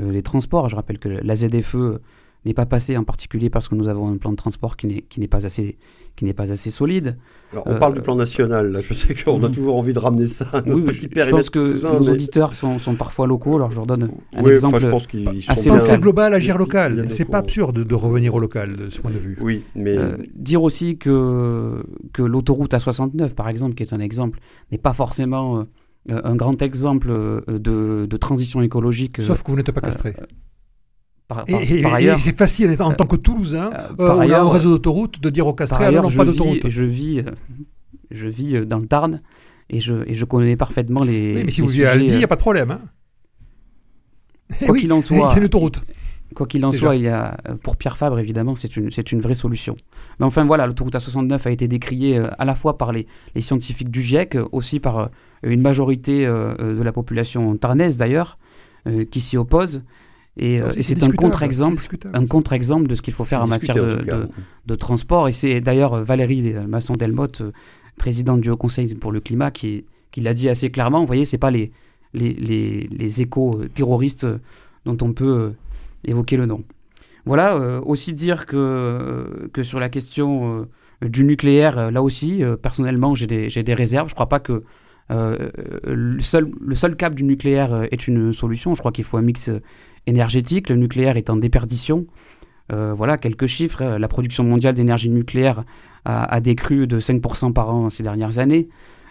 des transports. Je rappelle que la ZFE n'est pas passée en particulier parce que nous avons un plan de transport qui n'est pas assez qui n'est pas assez solide. Alors, on parle du plan national, là. je sais qu'on a mm. toujours envie de ramener ça à oui, petit Je pense que nos auditeurs sont, sont, parfois locaux, alors je leur donne un exemple je pense qu'ils assez local. global, agir local. C'est pas absurde de, revenir au local, de ce point de vue. Oui, mais... Euh, dire aussi que, que l'autoroute A69, par exemple, qui est un exemple, n'est pas forcément... Euh, un grand exemple euh, de, de transition écologique. Sauf que vous n'êtes pas castré. Par, et, ailleurs, c'est facile en tant que Toulousain, euh, euh, on a un réseau d'autoroute de dire au Castré, non, pas d'autoroute. Je vis, euh, je vis dans le Tarn et je, et je connais parfaitement les. Oui, mais si vous vivez à il n'y a pas de problème. Hein. Quoi qu'il en soit. Il y a une autoroute. Quoi qu'il en soit, il y a, pour Pierre Fabre, évidemment, c'est une, une vraie solution. Mais enfin, voilà, l'autoroute A69 a été décriée à la fois par les, les scientifiques du GIEC, aussi par une majorité de la population tarnaise, d'ailleurs, qui s'y oppose. Et, euh, c'est un contre-exemple, un contre-exemple de ce qu'il faut faire en matière de, transport. Et c'est d'ailleurs Valérie Masson-Delmotte, euh, présidente du Haut Conseil pour le climat, qui, qui l'a dit assez clairement. Vous voyez, c'est pas les, les, les, les échos terroristes dont on peut évoquer le nom. Voilà, aussi dire que, que sur la question du nucléaire, là aussi, personnellement, j'ai des, des, réserves. Je ne crois pas que le, seul, le seul cap du nucléaire est une solution. Je crois qu'il faut un mix énergétique. Le nucléaire est en déperdition. Euh, voilà quelques chiffres. Euh, la production mondiale d'énergie nucléaire a, décru de 5% par an ces dernières années.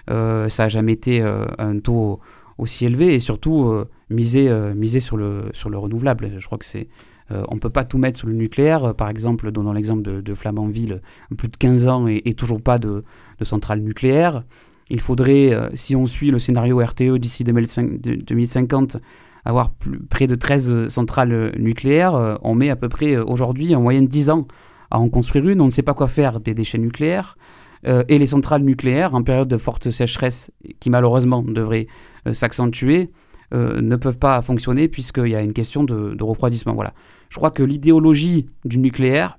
Euh, ça n'a jamais été un taux aussi élevé et surtout miser, miser sur, le, sur le renouvelable. Je crois que c'est. on ne peut pas tout mettre sur le nucléaire. Par exemple, donnant l'exemple de, Flamanville, plus de 15 ans et, toujours pas de, centrale nucléaire. Il faudrait, si on suit le scénario RTE d'ici 2050, avoir près de 13 euh, centrales euh, nucléaires. Euh, on met à peu près aujourd'hui en moyenne 10 ans à en construire une. On ne sait pas quoi faire des déchets nucléaires. et les centrales nucléaires, en période de forte sécheresse, qui malheureusement devrait s'accentuer, ne peuvent pas fonctionner puisqu'il y a une question de, refroidissement. Voilà. Je crois que l'idéologie du nucléaire,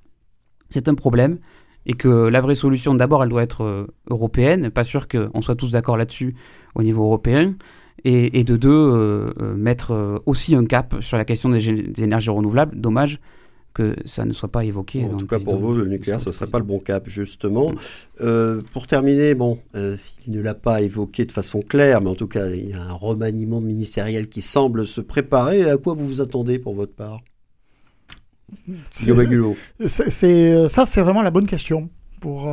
c'est un problème et que la vraie solution, d'abord, elle doit être européenne. Pas sûr qu'on soit tous d'accord là-dessus au niveau européen et, de deux, euh, euh, mettre euh, aussi un cap sur la question des, énergies renouvelables. Dommage que ça ne soit pas évoqué. en tout cas, pour vous, le nucléaire, ce ne serait pas le bon cap, justement. pour terminer, bon, il ne l'a pas évoqué de façon claire, mais en tout cas, il y a un remaniement ministériel qui semble se préparer. À quoi vous vous attendez pour votre part? C'est, ça, c'est vraiment la bonne question pour,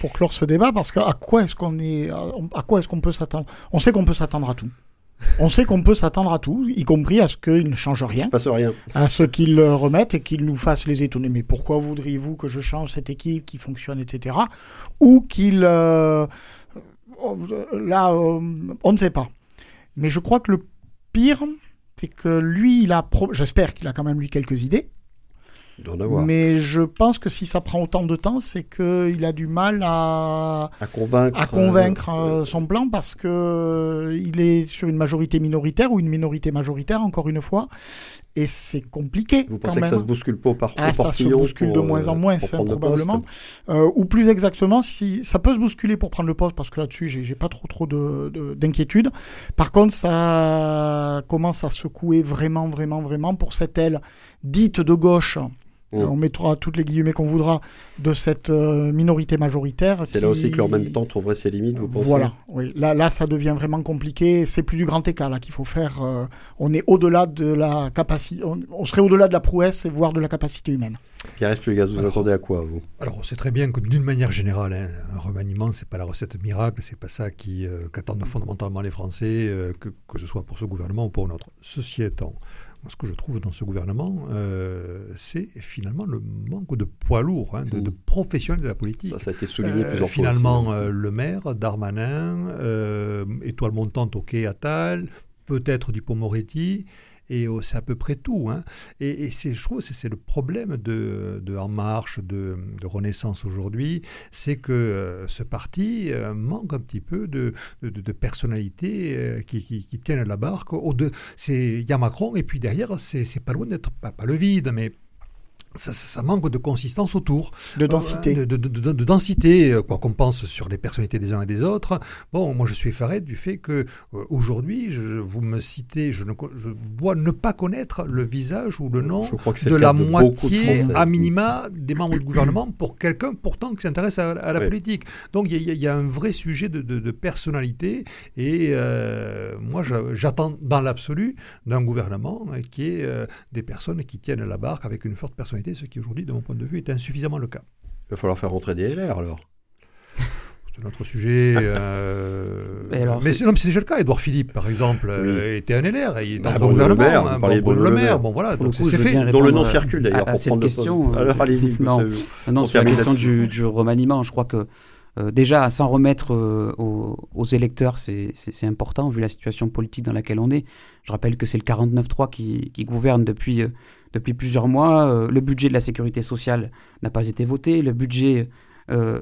pour clore ce débat, parce qu'à quoi est-ce qu'on est, à quoi est-ce qu'on peut s'attendre? On sait qu'on peut s'attendre à tout. On sait qu'on peut s'attendre à tout, y compris à ce qu'il ne change rien. Il se passe rien. À ce qu'il remettent et qu'il nous fasse les étonner. Mais pourquoi voudriez-vous que je change cette équipe qui fonctionne, etc. Ou qu'il... Euh, là, euh, on ne sait pas. Mais je crois que le pire, c'est que lui, il a... J'espère qu'il a quand même, lui, quelques idées. Mais je pense que si ça prend autant de temps, c'est qu'il a du mal à, à convaincre, à convaincre euh, son plan parce qu'il euh, est sur une majorité minoritaire ou une minorité majoritaire, encore une fois. Et c'est compliqué. Vous pensez que ça se bouscule pas au, par ah, Ça se bouscule de moins en euh, moins, hein, probablement. ou plus exactement, si ça peut se bousculer pour prendre le poste, parce que là-dessus, j'ai pas trop trop d'inquiétude. De, Par contre, ça commence à secouer vraiment, vraiment, vraiment pour cette aile dite de gauche Mm. On mettra toutes les guillemets qu'on voudra de cette euh, minorité majoritaire. C'est là aussi que en même temps trouverait ses limites, vous pensez Voilà, oui. Là, là, ça devient vraiment compliqué. C'est plus du grand écart là qu'il faut faire. Euh, on est au-delà de la capacité. On, serait au-delà de la prouesse, voire de la capacité humaine. Pierre gaz vous attendez à quoi, vous? Alors, on sait très bien que d'une manière générale, hein, un remaniement, c'est pas la recette miracle, c'est pas ça qui euh, qu'attendent fondamentalement les Français, que, que ce soit pour ce gouvernement ou pour un autre. Ceci étant, ce que je trouve dans ce gouvernement, euh, c'est finalement le manque de poids lourd, hein, de, de, professionnels de la politique. Ça, ça a été souligné euh, plusieurs finalement, fois. Finalement, euh, le maire, Darmanin, étoile montante au quai Attal, peut-être Dupont-Moretti, et c'est à peu près tout. Hein. Et, c'est, je trouve c'est le problème de, de En Marche, de, Renaissance aujourd'hui, c'est que euh, ce parti euh, manque un petit peu de, de, de personnalité euh, qui, qui, qui, tiennent la barque. Il y a Macron, et puis derrière, c'est, pas loin d'être pas, pas le vide, mais ça, manque de consistance autour. De densité. de, densité, euh, quoi qu'on pense sur les personnalités des uns et des autres. Bon, moi je suis effaré du fait que euh, aujourd'hui, vous me citez, je, ne, je dois ne pas connaître le visage ou le nom de la moitié, à minima, des membres du gouvernement pour quelqu'un pourtant qui s'intéresse à, la politique. Donc il y, a un vrai sujet de, personnalité et euh, moi j'attends dans l'absolu d'un gouvernement qui est des personnes qui tiennent la barque avec une forte personnalité ce qui aujourd'hui, de mon point de vue, est insuffisamment le cas. Il va falloir faire rentrer des LR alors. C'est notre sujet. Euh, mais c'est déjà le cas. Edouard Philippe, par exemple, euh, était un LR. Il est dans ah, le gouvernement. Le maire, hein, bon, bon, le maire. Bon, voilà, donc c'est fait. Dont le nom circule d'ailleurs. À, cette question. Euh, alors allez-y. Non, non sur la question du, du, remaniement, je crois que déjà, sans remettre aux, aux, électeurs, c'est important vu la situation politique dans laquelle on est. Je rappelle que c'est le 49-3 qui, qui, gouverne depuis depuis plusieurs mois. Euh, le budget de la sécurité sociale n'a pas été voté. Le budget, euh,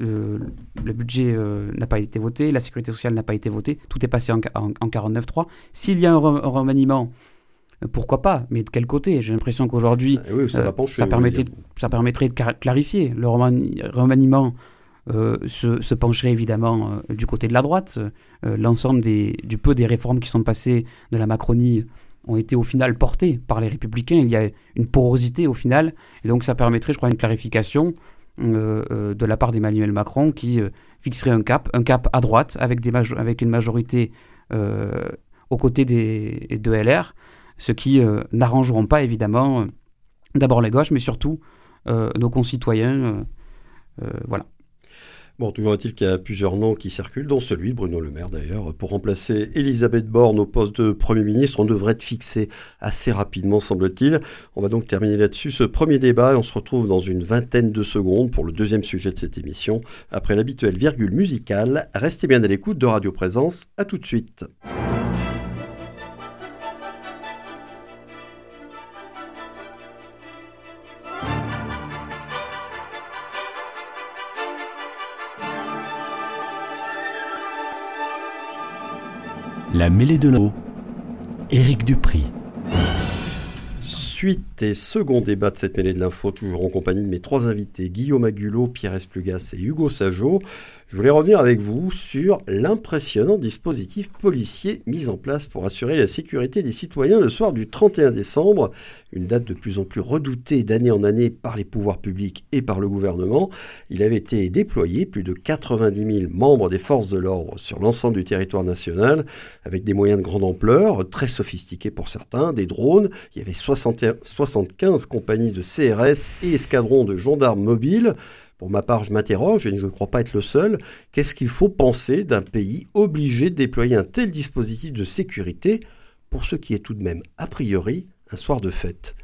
euh, le budget n'a pas été voté. La sécurité sociale n'a pas été votée. Tout est passé en, en, 49.3. S'il y a un, remaniement, pourquoi pas Mais de quel côté? J'ai l'impression qu'aujourd'hui, ah ça, ça, permettrait, ça permettrait de clarifier. Le remaniement se, se, pencherait évidemment du côté de la droite. L'ensemble du peu des réformes qui sont passées de la Macronie ont été au final portés par les républicains. Il y a une porosité au final, et donc ça permettrait, je crois, une clarification euh, euh, de la part d'Emmanuel Macron qui euh, fixerait un cap, un cap à droite avec, des avec une majorité aux côtés des, de LR, ce qui n'arrangeront pas évidemment d'abord les gauches, mais surtout nos concitoyens. voilà. Bon, toujours est-il qu'il y a plusieurs noms qui circulent, dont celui de Bruno Le Maire d'ailleurs. Pour remplacer Elisabeth Borne au poste de Premier ministre, on devrait être fixé assez rapidement, semble-t-il. On va donc terminer là-dessus ce premier débat et on se retrouve dans une vingtaine de secondes pour le deuxième sujet de cette émission. Après l'habituelle virgule musicale, restez bien à l'écoute de Radio Présence. À tout de suite. La mêlée de l'eau. Éric Dupri. Suite et second débat de cette mêlée de l'info, toujours en compagnie de mes trois invités, Guillaume Agulot, Pierre Esplugas et Hugo Sajot. Je voulais revenir avec vous sur l'impressionnant dispositif policier mis en place pour assurer la sécurité des citoyens le soir du 31 décembre, une date de plus en plus redoutée d'année en année par les pouvoirs publics et par le gouvernement. Il avait été déployé plus de 90 000 membres des forces de l'ordre sur l'ensemble du territoire national, avec des moyens de grande ampleur, très sophistiqués pour certains, des drones. Il y avait 75 compagnies de CRS et escadrons de gendarmes mobiles Pour ma part, je m'interroge, et je ne crois pas être le seul, qu'est-ce qu'il faut penser d'un pays obligé de déployer un tel dispositif de sécurité pour ce qui est tout de même, a priori, un soir de fête?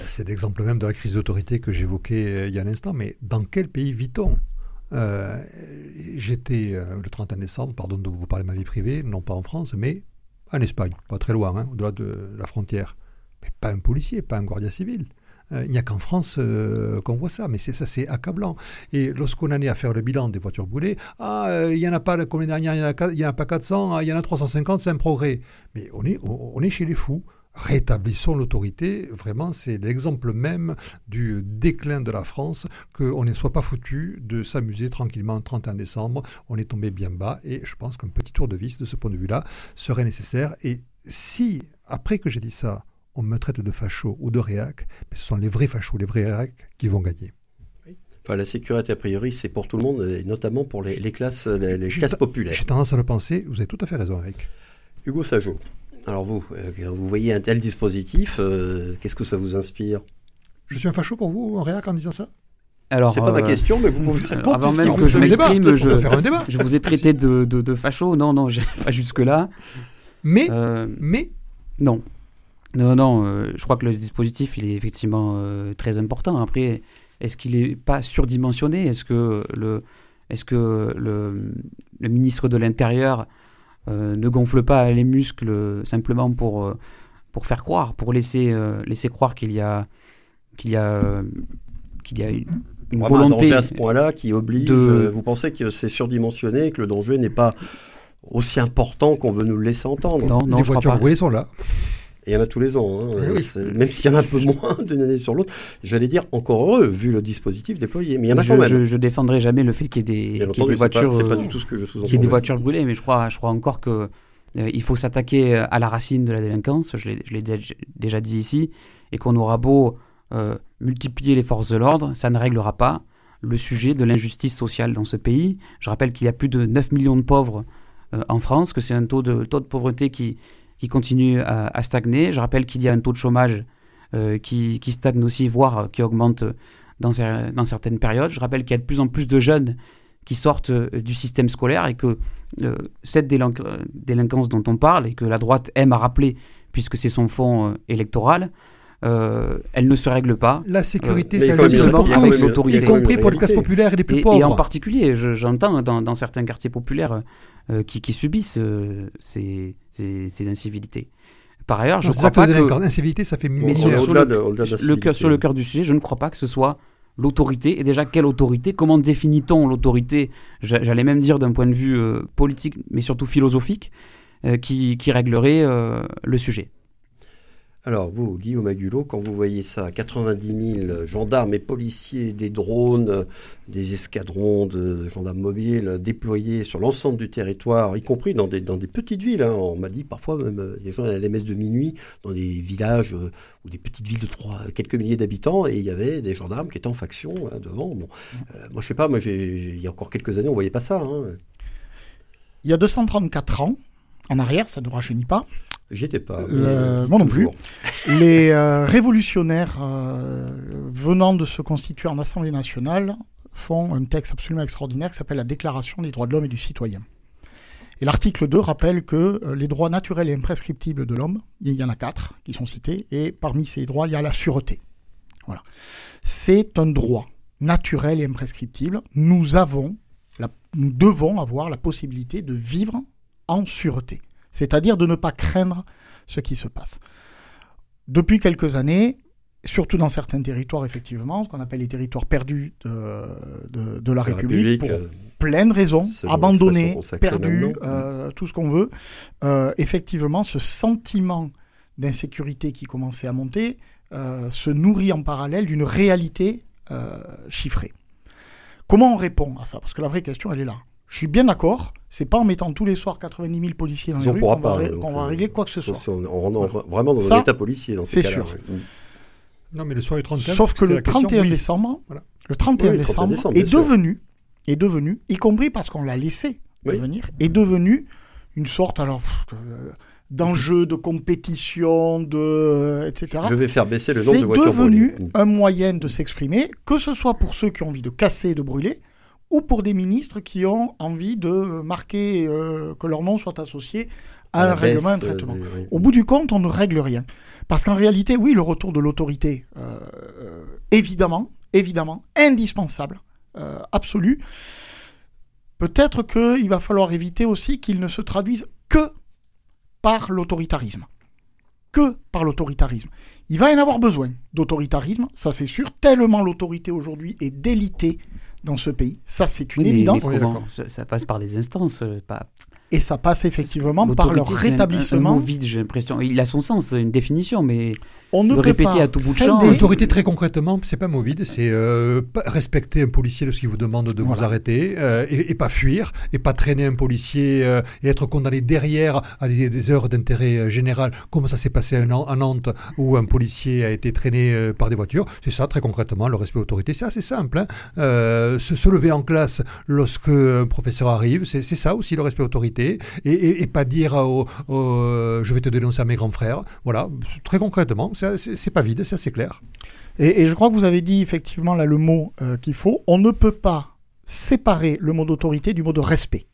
C'est l'exemple même de la crise d'autorité que j'évoquais euh, il y a un instant, mais dans quel pays vit-on? Euh, J'étais le 31 décembre, pardon de vous parler de ma vie privée, non pas en France, mais en Espagne, pas très loin, hein, au-delà de la frontière. Mais pas un policier, pas un guardia civil. Euh, il n'y a qu'en France euh, qu'on voit ça, mais c'est ça, c'est accablant. Et lorsqu'on en est à faire le bilan des voitures brûlées, ah, euh, il n'y en a pas, comme il n'y en, a pas 400, ah, il y en a 350, c'est un progrès. Mais on est, on est chez les fous rétablissons l'autorité. Vraiment, c'est l'exemple même du déclin de la France, qu'on ne soit pas foutu de s'amuser tranquillement le 31 décembre. On est tombé bien bas et je pense qu'un petit tour de vis de ce point de vue-là serait nécessaire. Et si, après que j'ai dit ça, on me traite de facho ou de réac, mais ce sont les vrais fachos, les vrais réacs qui vont gagner. Enfin, la sécurité, a priori, c'est pour tout le monde, et notamment pour les, classes, les, classes populaires. J'ai tendance à le penser, vous avez tout à fait raison, Eric. Hugo Sajot, alors vous, euh, vous voyez un tel dispositif, euh, qu'est-ce que ça vous inspire? Je suis un facho pour vous, en réac, en disant ça? Alors, c'est pas ma euh, question, mais vous pouvez répondre. Avant même que je m'exprime, je, je, vous ai traité de, de, de facho. Non, non, pas jusque-là. Mais, mais Non. Non, non, euh, je crois que le dispositif, il est effectivement euh, très important. Après, est-ce qu'il n'est pas surdimensionné? Est-ce que le, est que le, le ministre de l'Intérieur euh, ne gonfle pas les muscles simplement pour, pour faire croire, pour laisser, laisser croire qu'il y a, qu'il y a, qu'il y a une, volonté à ce point-là qui oblige. De... vous pensez que c'est surdimensionné, que le danger n'est pas aussi important qu'on veut nous le laisser entendre? Non, non, les je voitures brûlées sont là il y en a tous les ans. Hein. Eh même s'il y en a un peu moins d'une année sur l'autre, j'allais dire encore heureux, vu le dispositif déployé. Mais il y en a je, quand même. Je, défendrai jamais le fait qu'il y ait des, des voitures. Pas, du tout ce que je sous des voitures brûlées, mais je crois, je crois encore que. Euh, il faut s'attaquer à la racine de la délinquance, je l'ai déjà dit ici, et qu'on aura beau euh, multiplier les forces de l'ordre, ça ne réglera pas le sujet de l'injustice sociale dans ce pays. Je rappelle qu'il y a plus de 9 millions de pauvres euh, en France, que c'est un taux de, taux de pauvreté qui, qui continue à, stagner. Je rappelle qu'il y a un taux de chômage euh, qui, stagne aussi, voire qui augmente dans, dans certaines périodes. Je rappelle qu'il y a de plus en plus de jeunes qui sortent euh, du système scolaire et que euh, cette délinquance dont on parle et que la droite aime à rappeler, puisque c'est son fonds électoral, elle ne se règle pas. La sécurité, c'est avec l'autorité. Y compris pour les classes populaires et les plus pauvres. Et en particulier, j'entends dans, dans, certains quartiers populaires euh, qui, subissent euh, ces, incivilités. Par ailleurs, je ne crois pas que... L'incivilité, ça fait mais sur, le, cœur, sur le cœur du sujet, je ne crois pas que ce soit l'autorité. Et déjà, quelle autorité? Comment définit-on l'autorité? J'allais même dire d'un point de vue euh, politique, mais surtout philosophique, qui, qui, réglerait le sujet. Alors vous, Guillaume Agulot, quand vous voyez ça, 90 000 gendarmes et policiers, des drones, des escadrons de gendarmes mobiles déployés sur l'ensemble du territoire, y compris dans des, dans des petites villes, hein. on m'a dit parfois même euh, des gens à la messe de minuit, dans des villages euh, ou des petites villes de trois, quelques milliers d'habitants, et il y avait des gendarmes qui étaient en faction hein, devant. Bon, euh, moi je sais pas, moi il y a encore quelques années on voyait pas ça. Hein. Il y a 234 ans, en arrière, ça ne rajeunit pas, J'y étais pas. Euh, moi non plus. Les euh, révolutionnaires euh, venant de se constituer en Assemblée nationale font un texte absolument extraordinaire qui s'appelle la Déclaration des droits de l'homme et du citoyen. Et l'article 2 rappelle que les droits naturels et imprescriptibles de l'homme, il y en a quatre qui sont cités, et parmi ces droits, il y a la sûreté. Voilà. C'est un droit naturel et imprescriptible. Nous avons, nous devons avoir la possibilité de vivre en sûreté c'est-à-dire de ne pas craindre ce qui se passe. Depuis quelques années, surtout dans certains territoires, effectivement, ce qu'on appelle les territoires perdus de, la, République, pour euh, plein de raisons, abandonnés, perdus, euh, tout ce qu'on veut, euh, effectivement, ce sentiment d'insécurité qui commençait à monter se nourrit en parallèle d'une réalité chiffrée. Comment on répond à ça? Parce que la vraie question, elle est là. Je suis bien d'accord. C'est pas en mettant tous les soirs 90 000 policiers dans les rues qu'on va, va, régler quoi que ce soit. On rentre vraiment dans un état policier dans C'est sûr. Non, mais le soir du 31 Sauf que le 31 décembre, le 31 décembre, est devenu, est devenu, y compris parce qu'on l'a laissé devenir, est devenu une sorte alors d'enjeux, de compétition, de, etc. Je vais faire baisser le nombre de voitures C'est devenu un moyen de s'exprimer, que ce soit pour ceux qui ont envie de casser et de brûler, ou pour des ministres qui ont envie de marquer euh, que leur nom soit associé à, un règlement, un traitement. Euh, Au bout du compte, on ne règle rien. Parce qu'en réalité, oui, le retour de l'autorité, euh, évidemment, évidemment, indispensable, absolu. Peut-être qu'il va falloir éviter aussi qu'il ne se traduise que par l'autoritarisme. Que par l'autoritarisme. Il va y en avoir besoin d'autoritarisme, ça c'est sûr, tellement l'autorité aujourd'hui est délitée dans ce pays. Ça, c'est une évidence. ça, passe par des instances, euh, pas, et ça passe effectivement par leur rétablissement. Un, mot vide, j'ai l'impression. Il a son sens, une définition, mais on ne le répéter à tout bout de champ. L'autorité, très concrètement, c'est pas mot vide, c'est euh, respecter un policier lorsqu'il vous demande de vous arrêter euh, et, pas fuir, et pas traîner un policier euh, et être condamné derrière à des, heures d'intérêt général, comme ça s'est passé à, Nantes où un policier a été traîné par des voitures. C'est ça, très concrètement, le respect de l'autorité. C'est assez simple. Hein. Se, se, lever en classe lorsque un professeur arrive, c'est ça aussi le respect de l'autorité et, pas dire je vais te dénoncer à mes grands frères. Voilà, très concrètement, c'est pas vide, c'est assez clair. Et, je crois que vous avez dit effectivement là le mot euh, qu'il faut. On ne peut pas séparer le mot d'autorité du mot de respect.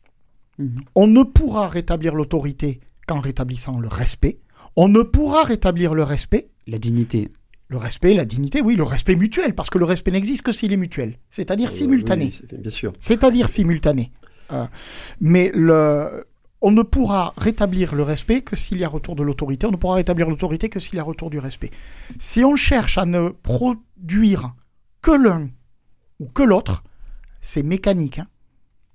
Mhm. On ne pourra rétablir l'autorité qu'en rétablissant le respect. On ne pourra rétablir le respect. La dignité. Le respect, la dignité, oui, le respect mutuel, parce que le respect n'existe que s'il est mutuel, c'est-à-dire euh, simultané. bien sûr. C'est-à-dire simultané. Hein. mais le, on ne pourra rétablir le respect que s'il y a retour de l'autorité. On ne pourra rétablir l'autorité que s'il y a retour du respect. Si on cherche à ne produire que l'un ou que l'autre, c'est mécanique. Hein.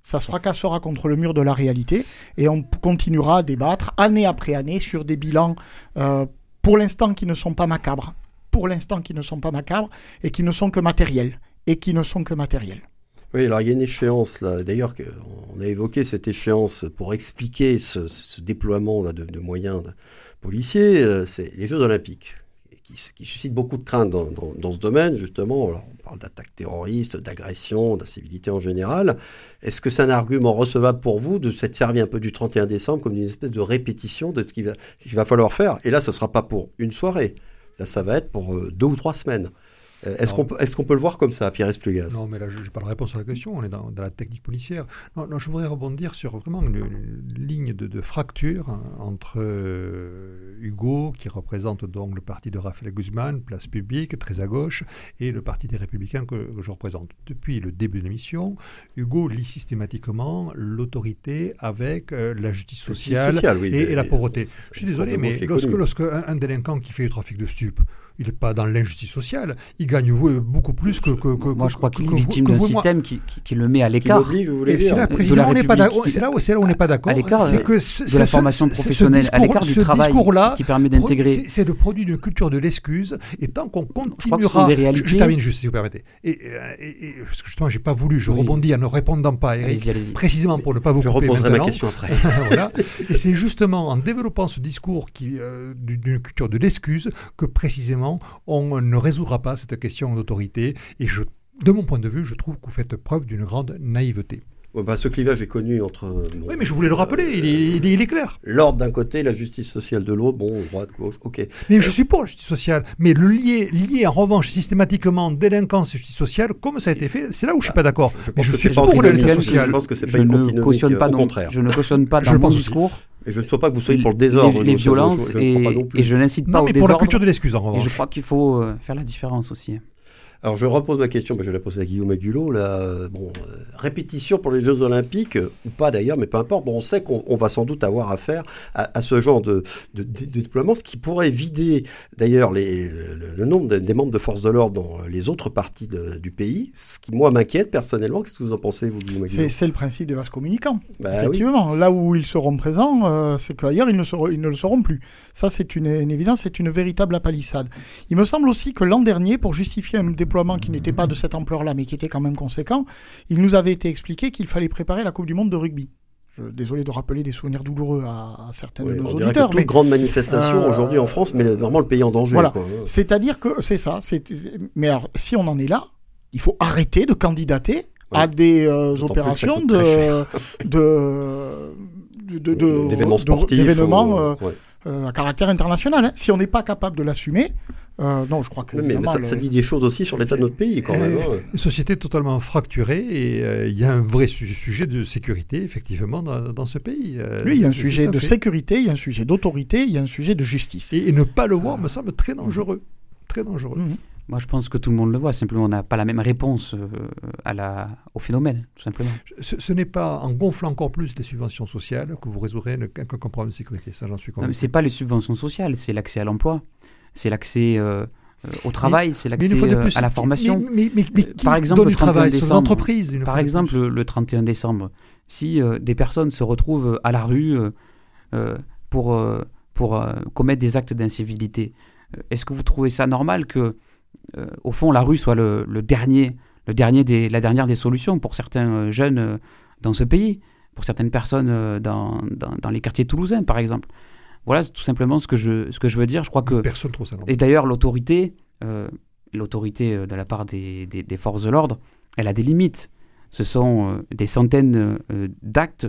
Ça se fracassera contre le mur de la réalité et on continuera à débattre année après année sur des bilans, euh, pour l'instant, qui ne sont pas macabres. Pour l'instant, qui ne sont pas macabres et qui ne sont que matériels. Et qui ne sont que matériels. Oui, alors il y a une échéance là. D'ailleurs, on a évoqué cette échéance pour expliquer ce, déploiement de, moyens policiers. Euh, c'est les Jeux Olympiques qui, suscitent beaucoup de craintes dans, ce domaine, justement. On parle d'attaques terroristes, d'agressions, d'incivilité en général. Est-ce que c'est un argument recevable pour vous de s'être servi un peu du 31 décembre comme une espèce de répétition de ce qu'il va, va, falloir faire? Et là, ce ne sera pas pour une soirée. Là, ça va être pour euh, deux ou trois semaines. Euh, est-ce qu'on peut, est peut, le voir comme ça, Pierre Esplugaz Non, mais là, je n'ai pas la réponse à la question. On est dans, la technique policière. Non, je voudrais rebondir sur vraiment une, ligne de, fracture hein, entre euh, Hugo, qui représente donc le parti de Raphaël Guzman, place publique, très à gauche, et le parti des Républicains que, je représente. Depuis le début de l'émission, Hugo lit systématiquement l'autorité avec euh, la justice sociale, et, la pauvreté. Je suis désolé, mais lorsque, lorsque un, délinquant qui fait du trafic de stupes il n'est pas dans l'injustice sociale. Il gagne beaucoup plus que. que, que moi, je crois qu'il est victime d'un système qui, qui, le met à l'écart. C'est là, précisément, on n'est pas d'accord. C'est là, où on n'est pas d'accord. À l'écart de la formation professionnelle, à l'écart du travail qui permet d'intégrer. C'est le produit d'une culture de l'excuse. Et tant qu'on continuera. Je, je, termine juste, si vous permettez. Et, et, parce que justement, j'ai pas voulu, je rebondis en ne répondant pas, Eric, précisément pour ne pas vous je couper. Je reposerai ma question après. voilà. Et c'est justement en développant ce discours euh, d'une culture de l'excuse que précisément on ne résoudra pas cette question d'autorité. Et de mon point de vue, je trouve que vous faites preuve d'une grande naïveté. Bah, ce clivage est connu entre. oui, mais je voulais le rappeler, il, est, il, est, clair. L'ordre d'un côté, la justice sociale de l'autre, bon, droite, gauche, ok. Mais je suis pour la justice sociale, mais le lier, lier en revanche systématiquement délinquance et justice sociale, comme ça a été fait, c'est là où je suis pas d'accord. Je, je, suis pour la justice sociale. Je pense que c'est pas une ne cautionne pas, au contraire. Je ne cautionne pas dans mon discours. Et je ne crois pas que vous soyez pour le désordre. Les, violences, et, et, je n'incite pas au désordre. pour la culture de l'excuse, en revanche. Et je crois qu'il faut euh, faire la différence aussi. Alors je repose ma question, je vais la poser à Guillaume Agulot. Là, bon, euh, répétition pour les Jeux Olympiques, ou pas d'ailleurs, mais peu importe. Bon, on sait qu'on va sans doute avoir affaire à, ce genre de, déploiement, ce qui pourrait vider d'ailleurs le, nombre des membres de forces de l'ordre dans les autres parties du pays, ce qui moi m'inquiète personnellement. Qu'est-ce que vous en pensez, vous, Guillaume Agulot C'est le principe des vases communicants. Bah Effectivement, là où ils seront présents, euh, c'est qu'ailleurs ils, ne ils ne le seront plus. Ça, c'est une, une, évidence, c'est une véritable apalissade. Il me semble aussi que l'an dernier, pour justifier un déploiement qui n'était pas de cette ampleur-là, mais qui était quand même conséquent, il nous avait été expliqué qu'il fallait préparer la Coupe du Monde de rugby. Je, désolé de rappeler des souvenirs douloureux à, certains de nos auditeurs. mais grande manifestation euh, aujourd'hui en France, mais vraiment le pays en danger. Voilà. C'est-à-dire que c'est ça. Mais alors, si on en est là, il faut arrêter de candidater à des euh, opérations de, de, d'événements sportifs. D'événements à caractère international. Hein. Si on n'est pas capable de l'assumer, non, je crois que. mais, ça, dit des choses aussi sur l'état de notre pays, quand même. Hein. Une société totalement fracturée et il y a un vrai sujet de sécurité, effectivement, dans, ce pays. oui, il y a un sujet de sécurité, il y a un sujet d'autorité, il y a un sujet de justice. Et, ne pas le voir me semble très dangereux. Très dangereux. Mhm. Moi, je pense que tout le monde le voit. Simplement, on n'a pas la même réponse euh, à la, au phénomène, tout simplement. Ce, n'est pas en gonflant encore plus les subventions sociales que vous résoudrez un problème de sécurité. Ça, j'en suis convaincu. Ce n'est pas les subventions sociales, c'est l'accès à l'emploi, c'est l'accès euh, au travail, c'est l'accès euh, à la formation. Mais, par exemple, le 31 décembre, par exemple, le 31 décembre, si des personnes se retrouvent à la rue pour, pour commettre des actes d'incivilité, est-ce que vous trouvez ça normal que euh, au fond, la rue soit le, dernier, le dernier des, la dernière des solutions pour certains euh, jeunes euh, dans ce pays, pour certaines personnes dans, dans, les quartiers toulousains, par exemple. Voilà tout simplement ce que je, ce que je veux dire. Je crois que. Personne trop ça. Et d'ailleurs, l'autorité, l'autorité de la part des, des, forces de l'ordre, elle a des limites. Ce sont des centaines d'actes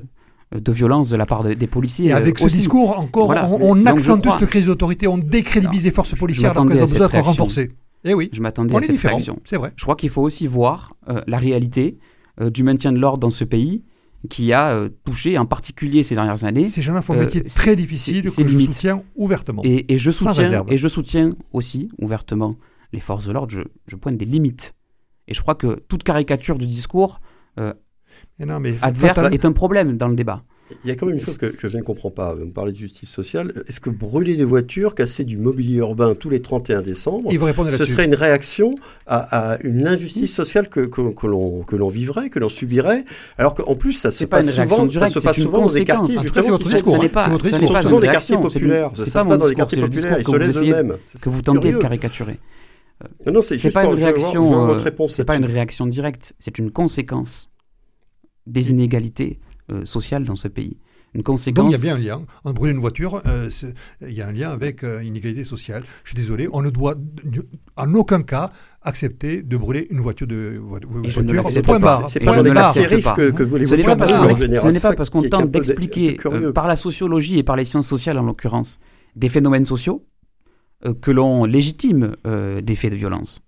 de violence de la part des policiers. Et avec ce discours, encore, on, accentue cette crise d'autorité, on décrédibilise les forces policières alors qu'elles ont besoin d'être renforcées. Eh oui. Je m'attendais à cette réaction. C'est vrai. Je crois qu'il faut aussi voir euh, la réalité euh, du maintien de l'ordre dans ce pays qui a euh, touché en particulier ces dernières années. Ces jeunes font un métier très difficile que je soutiens ouvertement. Et, je soutiens, et je soutiens aussi ouvertement les forces de l'ordre. Je, je, pointe des limites. Et je crois que toute caricature du discours adverse est un problème dans le débat. Il y a quand même une chose que, je ne comprends pas. Vous parlez de justice sociale. Est-ce que brûler des voitures, casser du mobilier urbain tous les 31 décembre, ce serait une réaction à, une injustice sociale que, que, que l'on vivrait, que l'on subirait Alors qu'en plus, ça se passe souvent, ça se passe souvent dans des quartiers, justement, qui sont, souvent des quartiers populaires. Ça se passe dans des quartiers populaires, ils se laissent eux-mêmes. Que vous tentez de caricaturer. Non, c'est pas une réaction. C'est pas une réaction directe. C'est une conséquence des inégalités euh, sociale dans ce pays. Une conséquence... Donc il y a bien un lien. En brûler une voiture, euh, il y a un lien avec euh, une inégalité sociale. Je suis désolé, on ne doit en aucun cas accepter de brûler une voiture de voiture. Je ne l'accepte pas. C'est pas les quartiers riches que, que les Ce n'est pas parce qu'on tente d'expliquer par la sociologie et par les sciences sociales en l'occurrence des phénomènes sociaux que l'on légitime des faits de violence.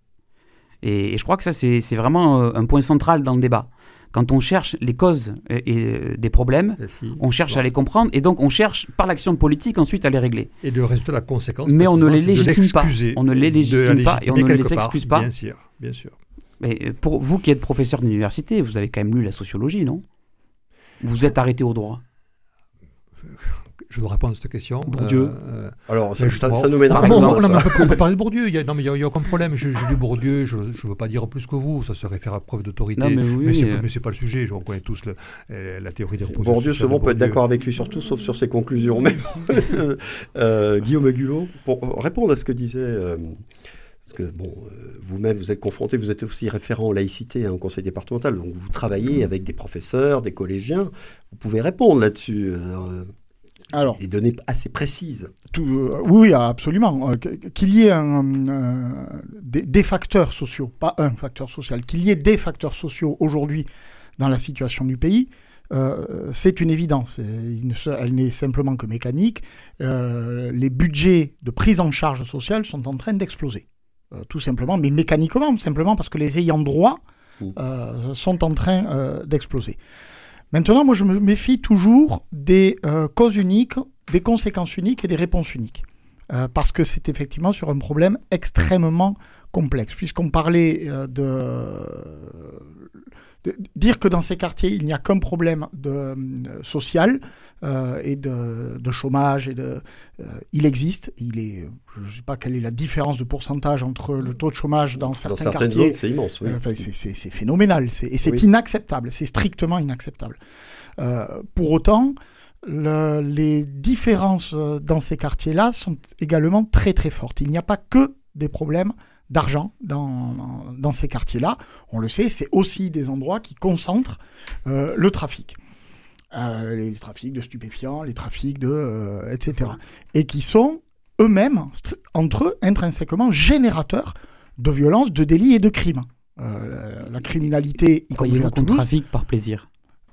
Et, et je crois que ça c'est vraiment un point central dans le débat. Quand on cherche les causes et, des problèmes, on cherche à les comprendre et donc on cherche par l'action politique ensuite à les régler. Et le résultat, la conséquence. Mais on ne les légitime pas. On ne les légitime pas et on ne les excuse pas. Bien sûr, bien sûr. Mais euh, pour vous qui êtes professeur d'université, vous avez quand même lu la sociologie, non? Vous êtes arrêté au droit? je dois répondre à cette question. Bourdieu. Euh, Alors, ça, ça, nous mènera à on, peut parler de Bourdieu, il y a, non, mais il n'y a, aucun problème. J'ai lu Bourdieu, je ne veux pas dire plus que vous, ça serait faire à preuve d'autorité. Mais, mais ce n'est pas le sujet, on connaît tous euh, la théorie des reproductions. Bourdieu, souvent, peut être d'accord avec lui sur tout, sauf sur ses conclusions. Mais, euh, Guillaume Agulot, pour répondre à ce que disait. parce que, bon, vous-même, vous êtes confronté, vous êtes aussi référent en laïcité hein, au conseil départemental, donc vous travaillez avec des professeurs, des collégiens. Vous pouvez répondre là-dessus. Alors, des données assez précises. Euh, oui, absolument. Euh, qu'il y ait des, facteurs sociaux, pas un facteur social, qu'il y ait des facteurs sociaux aujourd'hui dans la situation du pays, euh, c'est une évidence. Elle n'est simplement que mécanique. les budgets de prise en charge sociale sont en train d'exploser. tout simplement, mais mécaniquement, simplement parce que les ayants droit sont en train d'exploser. Maintenant, moi, je me méfie toujours des euh, causes uniques, des conséquences uniques et des réponses uniques. Euh, parce que c'est effectivement sur un problème extrêmement complexe. Puisqu'on parlait euh, de, dire que dans ces quartiers, il n'y a qu'un problème de, social et de, chômage, et de, il existe. Il est, je ne sais pas quelle est la différence de pourcentage entre le taux de chômage dans certains dans certaines quartiers. c'est immense. Oui. c'est phénoménal. Et c'est inacceptable. C'est strictement inacceptable. pour autant, les différences euh, dans ces quartiers-là sont également très très fortes. Il n'y a pas que des problèmes d'argent dans, dans, ces quartiers-là. On le sait, c'est aussi des endroits qui concentrent euh, le trafic. Euh, les trafics de stupéfiants, les trafics de... etc. Et qui sont eux-mêmes, entre eux, intrinsèquement générateurs de violences, de délits et de crimes. la, criminalité... Croyez-vous qu'on trafique par plaisir?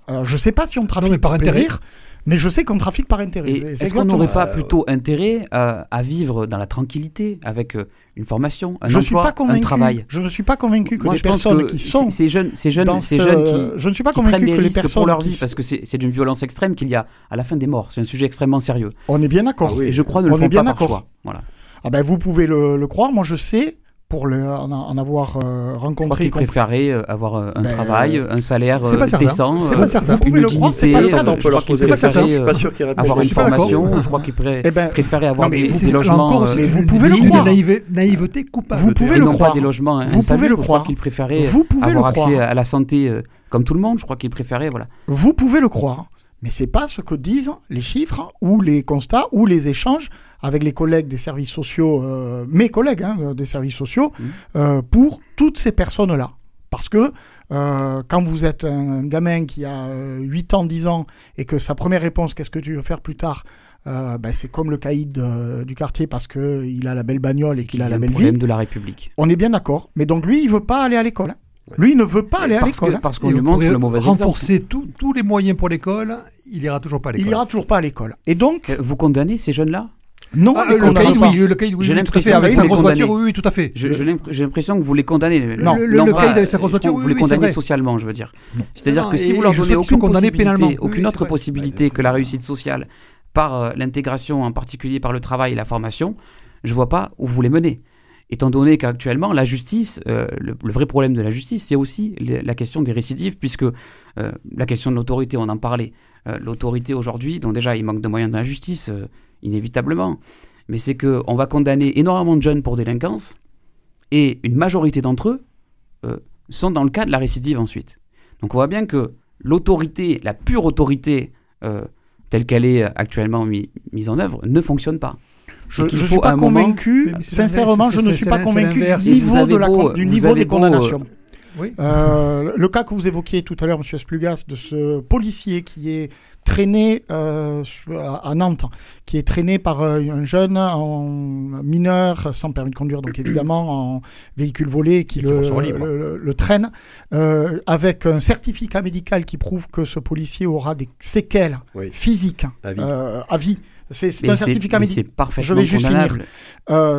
Alors, je ne sais pas si on trafique par, plaisir, Mais je sais qu'on trafique par intérêt. Est-ce qu'on n'aurait pas plutôt intérêt à vivre dans la tranquillité avec euh, une formation, un je emploi, suis pas convaincu, un travail? Je ne suis pas convaincu que les personnes qui sont ces jeunes, ces jeunes, ces jeunes qui, je ne suis pas convaincu que les personnes pour leur qui- vie parce que c'est d'une violence extrême qu'il y a à la fin des morts. C'est un sujet extrêmement sérieux. On est bien d'accord. Et je crois ne le On est font bien pas par choix. Voilà. Ah ben vous pouvez le, le croire. Moi je sais pour le, en, en avoir euh, Je crois rencontré. qu'ils préféraient euh, avoir euh, un Ben, travail, un salaire c'est pas euh, certain. décent, C'est euh, pas certain. Vous pouvez une pas le cas, euh, on peut leur poser la question. Je suis euh, pas sûr qu'ils répondent. avoir une pas formation. Je crois qu'ils pré- Eh ben, préféraient avoir non, mais des, vous- des logements euh, vous pouvez le croire. naïve- naïveté coupable. Vous pouvez le croire. pas des logements Vous insalubres. pouvez le Je croire. crois qu'ils préféraient Vous pouvez avoir le accès croire. à la santé euh, comme tout le monde. Je crois qu'ils préféraient voilà. Vous pouvez le croire, mais c'est pas ce que disent les chiffres ou les constats ou les échanges avec les collègues des services sociaux, euh, mes collègues hein, des services sociaux, Mhm. euh, pour toutes ces personnes-là. Parce que euh, quand vous êtes un, gamin qui a euh, 8 ans, 10 ans, et que sa première réponse, qu'est-ce que tu veux faire plus tard euh, ben, c'est comme le caïd euh, du quartier parce que il a la belle bagnole et qu'il a la belle vie. problème de la République. On est bien d'accord. Mais donc lui, il veut pas aller à l'école. hein. Lui, il ne veut pas aller à Parce l'école. hein. parce qu'on lui montre le mauvais exemple. renforcer tous- les moyens pour l'école, il ira toujours pas à l'école. Il ira toujours pas à l'école. Et donc, Euh, Vous condamnez ces jeunes-là? Non, Ah, le caïd, oui, le caïd, oui, tout à fait, avec que sa vous les grosse voiture, condamnez. oui, oui, tout à fait. Je- J'ai l'imp- j'ai l'impression que vous les condamnez. Non. Le- le caïd avec sa grosse voiture, vous les condamnez socialement, je veux dire. C'est-à-dire que si vous leur donnez aucune possibilité, aucune autre possibilité que la réussite sociale par euh, l'intégration, en particulier par le travail et la formation, je vois pas où vous les menez. Étant donné qu'actuellement, la justice, euh, le, le vrai problème de la justice, c'est aussi la question des récidives, puisque euh, la question de l'autorité, on en parlait. Euh, l'autorité aujourd'hui, donc déjà, il manque de moyens dans la justice, inévitablement. Mais c'est qu'on va condamner énormément de jeunes pour délinquance, et une majorité d'entre eux euh, sont dans le cas de la récidive ensuite. Donc on voit bien que l'autorité, la pure autorité euh, telle qu'elle est actuellement mi- mise en œuvre, ne fonctionne pas. Je ne suis pas moment- convaincu, sincèrement, je ne suis pas convaincu du niveau, de la, beau, du niveau des beau, condamnations. Oui. Euh, le cas que vous évoquiez tout à l'heure, M. Splugas, de ce policier qui est traîné euh, à Nantes, qui est traîné par euh, un jeune en mineur, sans permis de conduire, donc évidemment en véhicule volé, qui le, ressort libre. le- le- le traîne, euh, avec un certificat médical qui prouve que ce policier aura des séquelles Oui. physiques À vie. euh, à vie. C'est un certificat médical. Je vais juste finir.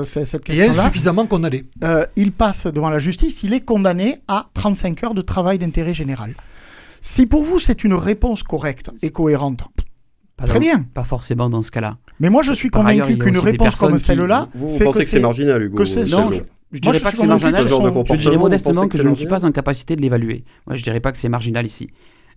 cette Et question-là. insuffisamment condamné. Euh, il passe devant la justice, il est condamné à 35 heures de travail d'intérêt général. Si pour vous c'est une réponse correcte et cohérente, Pas très dans- bien. Pas forcément dans ce cas-là. Mais moi je suis Par convaincu qu'une réponse comme celle-là, Vous, pensez que que c'est marginal, Hugo que c'est- Non, je, je Moi, dirais je pas suis que c'est marginal. ce Ce genre de sont- Je dirais modestement que je ne suis pas en capacité de l'évaluer. Moi, je dirais pas que c'est marginal ici.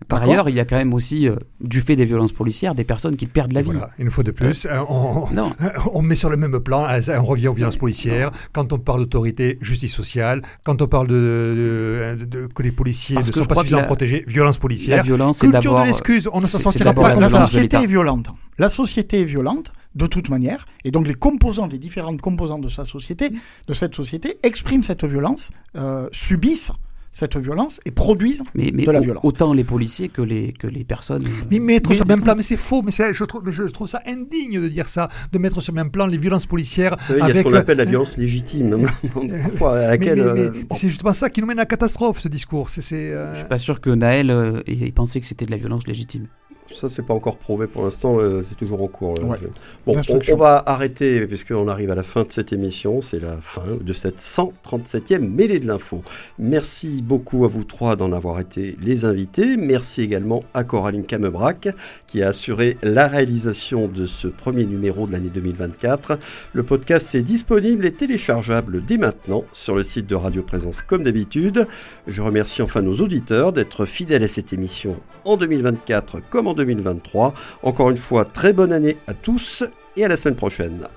Par ailleurs, il y a quand même aussi, euh, du fait des violences policières, des personnes qui perdent la vie. Voilà, une fois de plus, euh, on, Non, on met sur le même plan, euh, on revient aux violences policières. Quand on parle d'autorité, justice sociale. Quand on parle de, de- de- que les policiers Parce ne sont pas suffisamment la- protégés, violence la policière. violence, c'est Culture de l'excuse, on ne s'en sortira pas la la violence société est violente. La société est violente de toute manière, et donc les composants, les différentes composantes de sa société, de cette société, expriment cette violence, euh, subissent cette violence et produisent. Mais, mais de la au- violence. autant les policiers que les, que les personnes. euh, Mais mettre Mais- sur le même plan, mais c'est faux, mais c'est- je trouve, mais je trouve ça indigne de dire ça, de mettre sur le même plan les violences policières. Vous savez, il y a ce avec qu'on le- appelle la violence légitime, parfois, à laquelle... mais- mais euh, C'est justement ça qui nous mène à la catastrophe, ce discours. C'est, c'est, euh, Je suis pas sûr que Naël euh, ait pensé que c'était de la violence légitime. Ça, c'est pas encore prouvé pour l'instant, euh, c'est toujours en cours. là. Ouais. Bon, on, on va arrêter, puisqu'on arrive à la fin de cette émission. C'est la fin de cette 137e mêlée de l'info. Merci beaucoup à vous trois d'en avoir été les invités. Merci également à Coraline Camebrac, qui a assuré la réalisation de ce premier numéro de l'année 2024. Le podcast est disponible et téléchargeable dès maintenant sur le site de Radio Présence, comme d'habitude. Je remercie enfin nos auditeurs d'être fidèles à cette émission en 2024 comme en 2023. Encore une fois, très bonne année à tous et à la semaine prochaine.